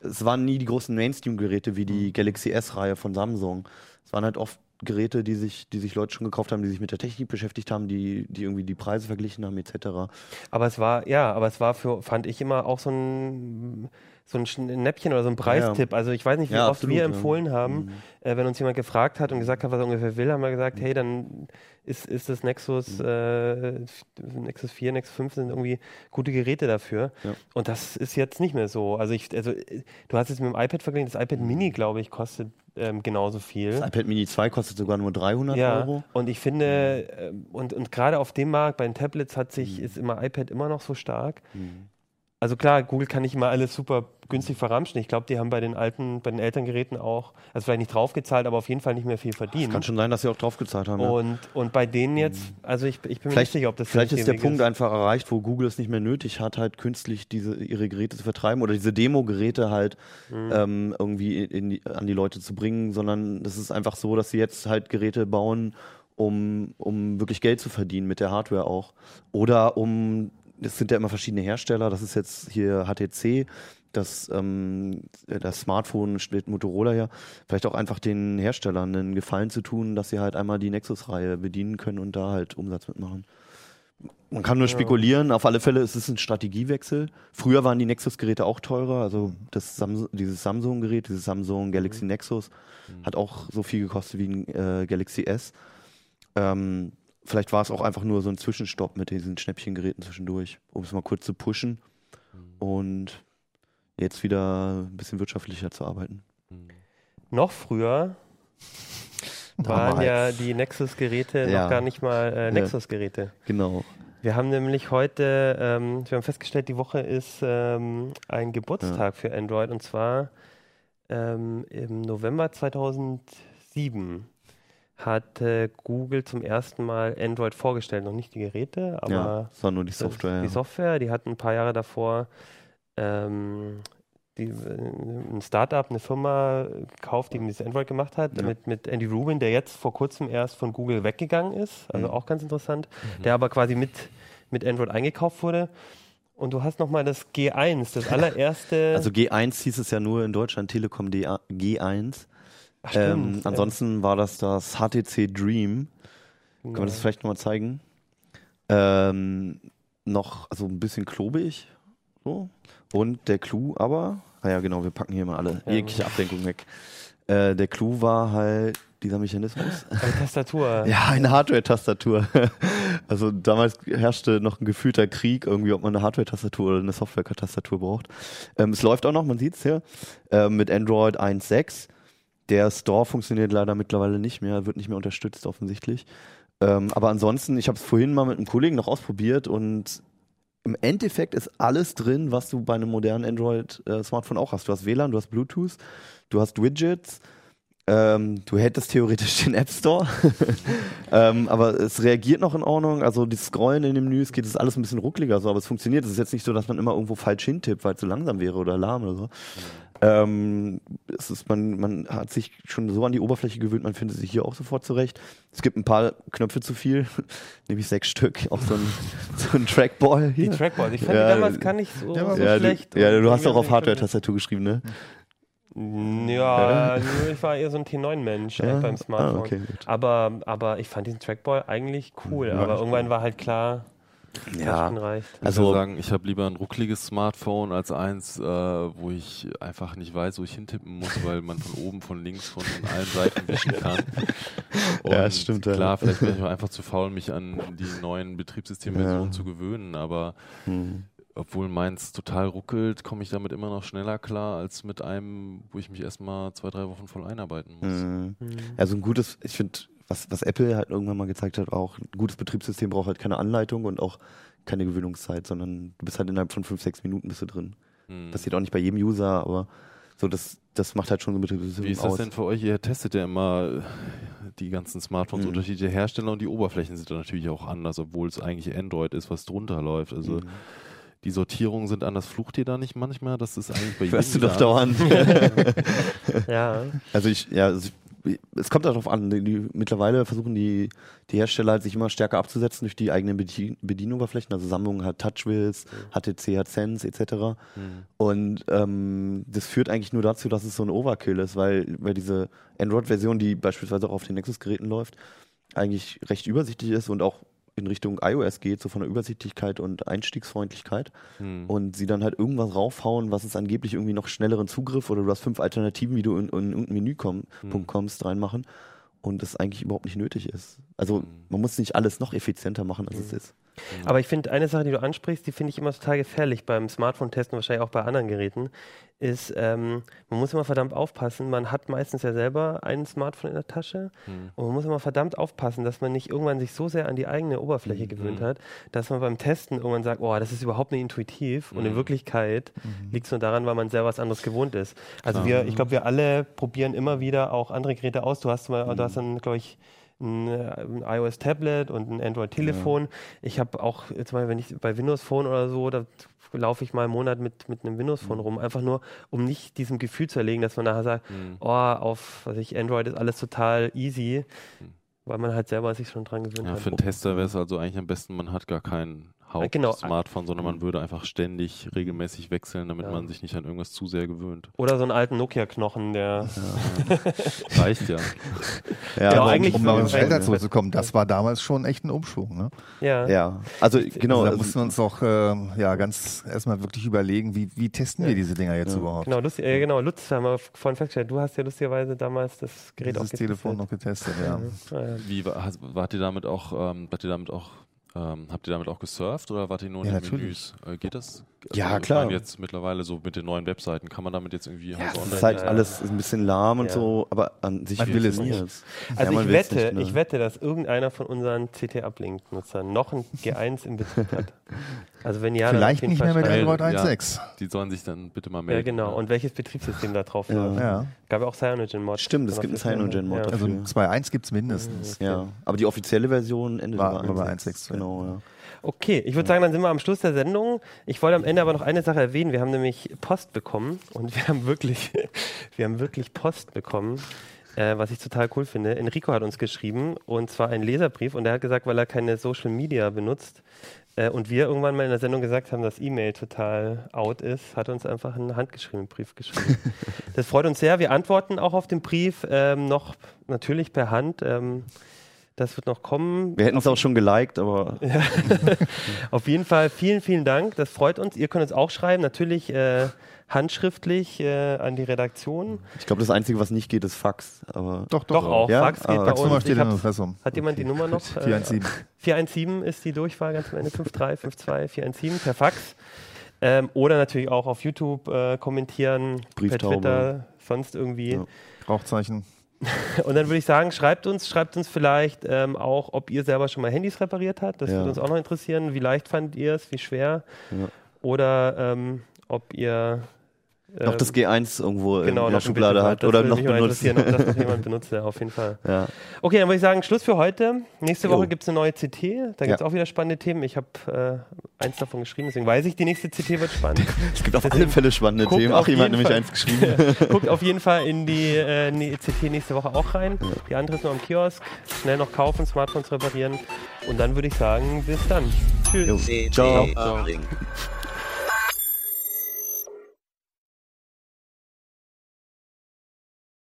es waren nie die großen Mainstream-Geräte wie die Galaxy S-Reihe von Samsung. Es waren halt oft Geräte, die sich, die sich Leute schon gekauft haben, die sich mit der Technik beschäftigt haben, die, die irgendwie die Preise verglichen haben, etc. Aber es war, ja, aber es war für, fand ich immer auch so ein, so ein Schnäppchen oder so ein Preistipp. Also ich weiß nicht, wie Ja, oft absolut, wir ja. empfohlen haben, Mhm. äh, wenn uns jemand gefragt hat und gesagt hat, was er ungefähr will, haben wir gesagt, hey, dann ist, ist das Nexus, Mhm. äh, Nexus 4, Nexus 5 sind irgendwie gute Geräte dafür. Ja. Und das ist jetzt nicht mehr so. Also ich, also äh, du hast es mit dem iPad verglichen, das iPad Mini, glaube ich, kostet ähm, genauso viel. Das iPad Mini 2 kostet sogar nur 300 Ja, Euro. und ich finde, ähm, und, und gerade auf dem Markt, bei den Tablets hat sich, ist immer iPad immer noch so stark. Mhm. Also klar, Google kann nicht immer alles super günstig verramschen. Ich glaube, die haben bei den alten, bei den Elterngeräten auch, also vielleicht nicht draufgezahlt, aber auf jeden Fall nicht mehr viel Es verdient. kann schon sein, dass sie auch draufgezahlt haben. ja. Und, und bei denen jetzt, also ich, ich bin mir Vielleicht- nicht sicher, ob das Vielleicht ist der Weg Punkt einfach erreicht, wo Google es nicht mehr nötig hat, halt künstlich diese ihre Geräte zu vertreiben oder diese Demo-Geräte halt Mhm. ähm, irgendwie in die, an die Leute zu bringen, sondern es ist einfach so, dass sie jetzt halt Geräte bauen, um, um wirklich Geld zu verdienen mit der Hardware auch. Oder um, es sind ja immer verschiedene Hersteller, das ist jetzt hier HTC, das, ähm, das Smartphone steht Motorola ja, vielleicht auch einfach den Herstellern einen Gefallen zu tun, dass sie halt einmal die Nexus-Reihe bedienen können und da halt Umsatz mitmachen. Man kann nur Ja. spekulieren, auf alle Fälle ist es ein Strategiewechsel. Früher waren die Nexus-Geräte auch teurer, also das Samsung, dieses Samsung-Gerät, dieses Samsung Galaxy Nexus, hat auch so viel gekostet wie ein äh, Galaxy S. Ähm, vielleicht war es auch einfach nur so ein Zwischenstopp mit diesen Schnäppchengeräten zwischendurch, um es mal kurz zu pushen und jetzt wieder ein bisschen wirtschaftlicher zu arbeiten. Mhm. Noch früher waren Damals. ja die Nexus-Geräte Ja. noch gar nicht mal äh, Nexus-Geräte. Genau. Wir haben nämlich heute, ähm, wir haben festgestellt, die Woche ist ähm, ein Geburtstag für Android und zwar ähm, im November 2007 hat äh, Google zum ersten Mal Android vorgestellt. Noch nicht die Geräte, aber ja, das war nur die Software. Das, die. Software, die hat ein paar Jahre davor ähm, die, ein Startup, eine Firma gekauft, die dieses Android gemacht hat, ja. mit, mit Andy Rubin, der jetzt vor kurzem erst von Google weggegangen ist, also mhm. auch ganz interessant, mhm. der aber quasi mit, mit Android eingekauft wurde. Und du hast nochmal das G1, das allererste. Also G1 hieß es ja nur in Deutschland Telekom G1. Ähm, ansonsten war das das HTC Dream. Können wir das vielleicht nochmal zeigen? Ähm, noch, also ein bisschen klobig. So. Und der Clou aber, ah naja, genau, wir packen hier mal alle ja. jegliche Ablenkung weg. Äh, der Clou war halt dieser Mechanismus. Eine Tastatur. Ja, eine Hardware-Tastatur. Also damals herrschte noch ein gefühlter Krieg, irgendwie, ob man eine Hardware-Tastatur oder eine Software-Tastatur braucht. Ähm, es läuft auch noch, man sieht es hier, äh, mit Android 1.6. Der Store funktioniert leider mittlerweile nicht mehr, wird nicht mehr unterstützt offensichtlich. Ähm, aber ansonsten, ich habe es vorhin mal mit einem Kollegen noch ausprobiert und im Endeffekt ist alles drin, was du bei einem modernen Android-Smartphone auch hast. Du hast WLAN, du hast Bluetooth, du hast Widgets, ähm, du hättest theoretisch den App Store, ähm, aber es reagiert noch in Ordnung. Also das Scrollen in den Menüs geht es alles ein bisschen ruckliger, so, aber es funktioniert. Es ist jetzt nicht so, dass man immer irgendwo falsch hintippt, weil es zu langsam wäre oder lahm oder so. Ähm, es ist, man, man hat sich schon so an die Oberfläche gewöhnt, man findet sich hier auch sofort zurecht. Es gibt ein paar Knöpfe zu viel, nämlich sechs Stück, auch so ein, so ein Trackball Die hier. Trackballs. Ich fand Ja, die damals gar nicht so, der war so ja, schlecht. du, ja, du hast auch auf Hardware-Tastatur geschrieben, ne? Ja, nur ich war eher so ein T9-Mensch äh, beim Smartphone. Ah, okay. Aber, aber ich fand diesen Trackball eigentlich cool. Ja, aber irgendwann war halt klar, Ja. Ich also Also- sagen, ich habe lieber ein ruckliges Smartphone als eins, äh, wo ich einfach nicht weiß, wo ich hintippen muss, weil man von oben, von links, von allen Seiten wischen kann. Und Ja, das stimmt, ja. Klar, vielleicht bin ich auch einfach zu faul, mich an die neuen Betriebssystemversionen Ja. zu gewöhnen, aber Hm. obwohl meins total ruckelt, komme ich damit immer noch schneller klar als mit einem, wo ich mich erstmal zwei, drei Wochen voll einarbeiten muss. Mhm. Also ein gutes, ich finde, was, was Apple halt irgendwann mal gezeigt hat, auch ein gutes Betriebssystem braucht halt keine Anleitung und auch keine Gewöhnungszeit, sondern du bist halt innerhalb von fünf, sechs Minuten bist du drin. Hm. Passiert auch nicht bei jedem User, aber so das, das macht halt schon so ein Betriebssystem Wie ist aus. das denn für euch? Ihr testet ja immer die ganzen Smartphones, Mhm. unterschiedliche Hersteller und die Oberflächen sind dann natürlich auch anders, obwohl es eigentlich Android ist, was drunter läuft. Also Mhm. die Sortierungen sind anders. Flucht ihr da nicht manchmal? Das ist eigentlich bei jedem Hörst du doch dauernd. Ja, Also ich, ja, also ich, es kommt darauf an. Die, mittlerweile versuchen die, die Hersteller halt sich immer stärker abzusetzen durch die eigenen Bedien Bedienoberflächen. Also Samsung hat TouchWiz, HTC hat Sense etc. Mhm. Und ähm, das führt eigentlich nur dazu, dass es so ein Overkill ist, weil, weil diese Android-Version, die beispielsweise auch auf den Nexus-Geräten läuft, eigentlich recht übersichtlich ist und auch in Richtung iOS geht, so von der Übersichtlichkeit und Einstiegsfreundlichkeit Hm. und sie dann halt irgendwas raufhauen, was es angeblich irgendwie noch schnelleren Zugriff oder du hast fünf Alternativen, wie du in, in irgendeinen Menüpunkt Hm. kommst, reinmachen und das eigentlich überhaupt nicht nötig ist. Also Hm. man muss nicht alles noch effizienter machen, als es Mhm. Ist. aber ich finde eine Sache, die du ansprichst, die finde ich immer total gefährlich beim Smartphone-Testen, wahrscheinlich auch bei anderen Geräten, ist, ähm, man muss immer verdammt aufpassen. Man hat meistens ja selber ein Smartphone in der Tasche Hm. und man muss immer verdammt aufpassen, dass man nicht irgendwann sich so sehr an die eigene Oberfläche gewöhnt Mhm. hat, dass man beim Testen irgendwann sagt, oh, das ist überhaupt nicht intuitiv und in Mhm. Wirklichkeit liegt es nur daran, weil man selber was anderes gewohnt ist. Also Klar. wir, ich glaube, wir alle probieren immer wieder auch andere Geräte aus. Du hast mal, du hast dann, glaube ich, ein, äh, ein iOS-Tablet und ein Android-Telefon. Ich habe auch, jetzt mal, wenn ich bei Windows Phone oder so, da laufe ich mal einen Monat mit, mit einem Windows Phone rum, einfach nur, um nicht diesem Gefühl zu erlegen, dass man nachher sagt, Hm. oh, auf was ich, Android ist alles total easy, Hm. weil man halt selber sich schon dran gewöhnt Ja, hat. für einen Tester wäre es also eigentlich am besten, man hat gar kein genau. Haupt-Smartphone, sondern man würde einfach ständig regelmäßig wechseln, damit Ja. man sich nicht an irgendwas zu sehr gewöhnt. Oder so einen alten Nokia-Knochen, der. Reicht ja. Ja, aber eigentlich Um mal für- aufs Shelter zurückzukommen, das war damals schon echt ein Umschwung. Ne? Ja. Ja, also genau. also da mussten wir uns doch ähm, ja, ganz erstmal wirklich überlegen, wie, wie testen wir diese Dinger jetzt Ja. überhaupt? Genau, lustig, äh, genau, Lutz haben wir vorhin festgestellt. Du hast ja lustigerweise damals das Gerät auch Dieses Telefon noch getestet, ja. Ja. Wie wart ihr damit auch, ähm, wart ihr damit auch, ähm, habt ihr damit auch gesurft oder wart ihr nur in Ja, den natürlich. Menüs? Äh, geht das? Ja, ich klar. meine jetzt mittlerweile so mit den neuen Webseiten, kann man damit jetzt irgendwie ja, es online- ist halt Ja. alles ein bisschen lahm und Ja. so, aber an sich Man will es funktioniert's. Also Ja, ich wette, nicht, ne? ich wette, dass irgendeiner von unseren CT-Uplink-Nutzern noch ein G1 im Betrieb hat. Also wenn ja, Vielleicht nicht mehr mit Android ja. 1.6. Die sollen sich dann bitte mal Ja, melden. genau. Und welches Betriebssystem da drauf Ja. Ja. Gab ja auch Cyanogen-Mod. Stimmt, es gibt einen Cyanogen-Mod Ja. Also dafür. ein 2.1 gibt es mindestens. Ja, aber die offizielle Version endet War- bei 1.6. 1.6, Genau, ja. Okay, ich würde sagen, dann sind wir am Schluss der Sendung. Ich wollte am Ende aber noch eine Sache erwähnen. Wir haben nämlich Post bekommen und wir haben wirklich, wir haben wirklich Post bekommen, äh, was ich total cool finde. Enrico hat uns geschrieben und zwar einen Leserbrief und er hat gesagt, weil er keine Social Media benutzt äh, und wir irgendwann mal in der Sendung gesagt haben, dass E-Mail total out ist, hat er uns einfach einen handgeschriebenen Brief geschrieben. das freut uns sehr. Wir antworten auch auf den Brief ähm, noch natürlich per Hand. Ähm, das wird noch kommen. Wir hätten es auch schon geliked, aber Ja. Auf jeden Fall vielen, vielen Dank. Das freut uns. Ihr könnt uns auch schreiben, natürlich äh, handschriftlich äh, an die Redaktion. ich glaube, das Einzige, was nicht geht, ist Fax. Aber Doch, Doch auch. Ja? Fax geht Ah, bei uns. steht Ich im hab's- Impressum. hat jemand die Nummer noch? Äh, 417. 417 ist die Durchwahl ganz am Ende. 53, 52, 417 per Fax. Ähm, oder natürlich auch auf YouTube äh, kommentieren, per. Twitter, sonst irgendwie. Ja. Rauchzeichen. Und dann würde ich sagen, schreibt uns, schreibt uns vielleicht ähm, auch, ob ihr selber schon mal Handys repariert habt. Das Ja. würde uns auch noch interessieren. Wie leicht fandet ihr es? Wie schwer? Ja. Oder ähm, ob ihr noch ähm, das G1 irgendwo genau, in der Schublade hat oder noch benutzt. interessieren, ob das noch jemand benutzt, ja, auf jeden Fall. Ja. Okay, dann würde ich sagen, Schluss für heute. Nächste. Woche gibt es eine neue CT. Da gibt es Ja. auch wieder spannende Themen. Ich habe äh, eins davon geschrieben, deswegen weiß ich, die nächste CT wird spannend. Es gibt auf alle Deswegen Fälle spannende Themen. auf Ach, jemand hat nämlich eins geschrieben. Guckt auf jeden Fall in die äh, ne- CT nächste Woche auch rein. Die andere ist noch am Kiosk. Schnell noch kaufen, Smartphones reparieren. Und dann würde ich sagen, bis dann. Tschüss. Ciao. Uplink.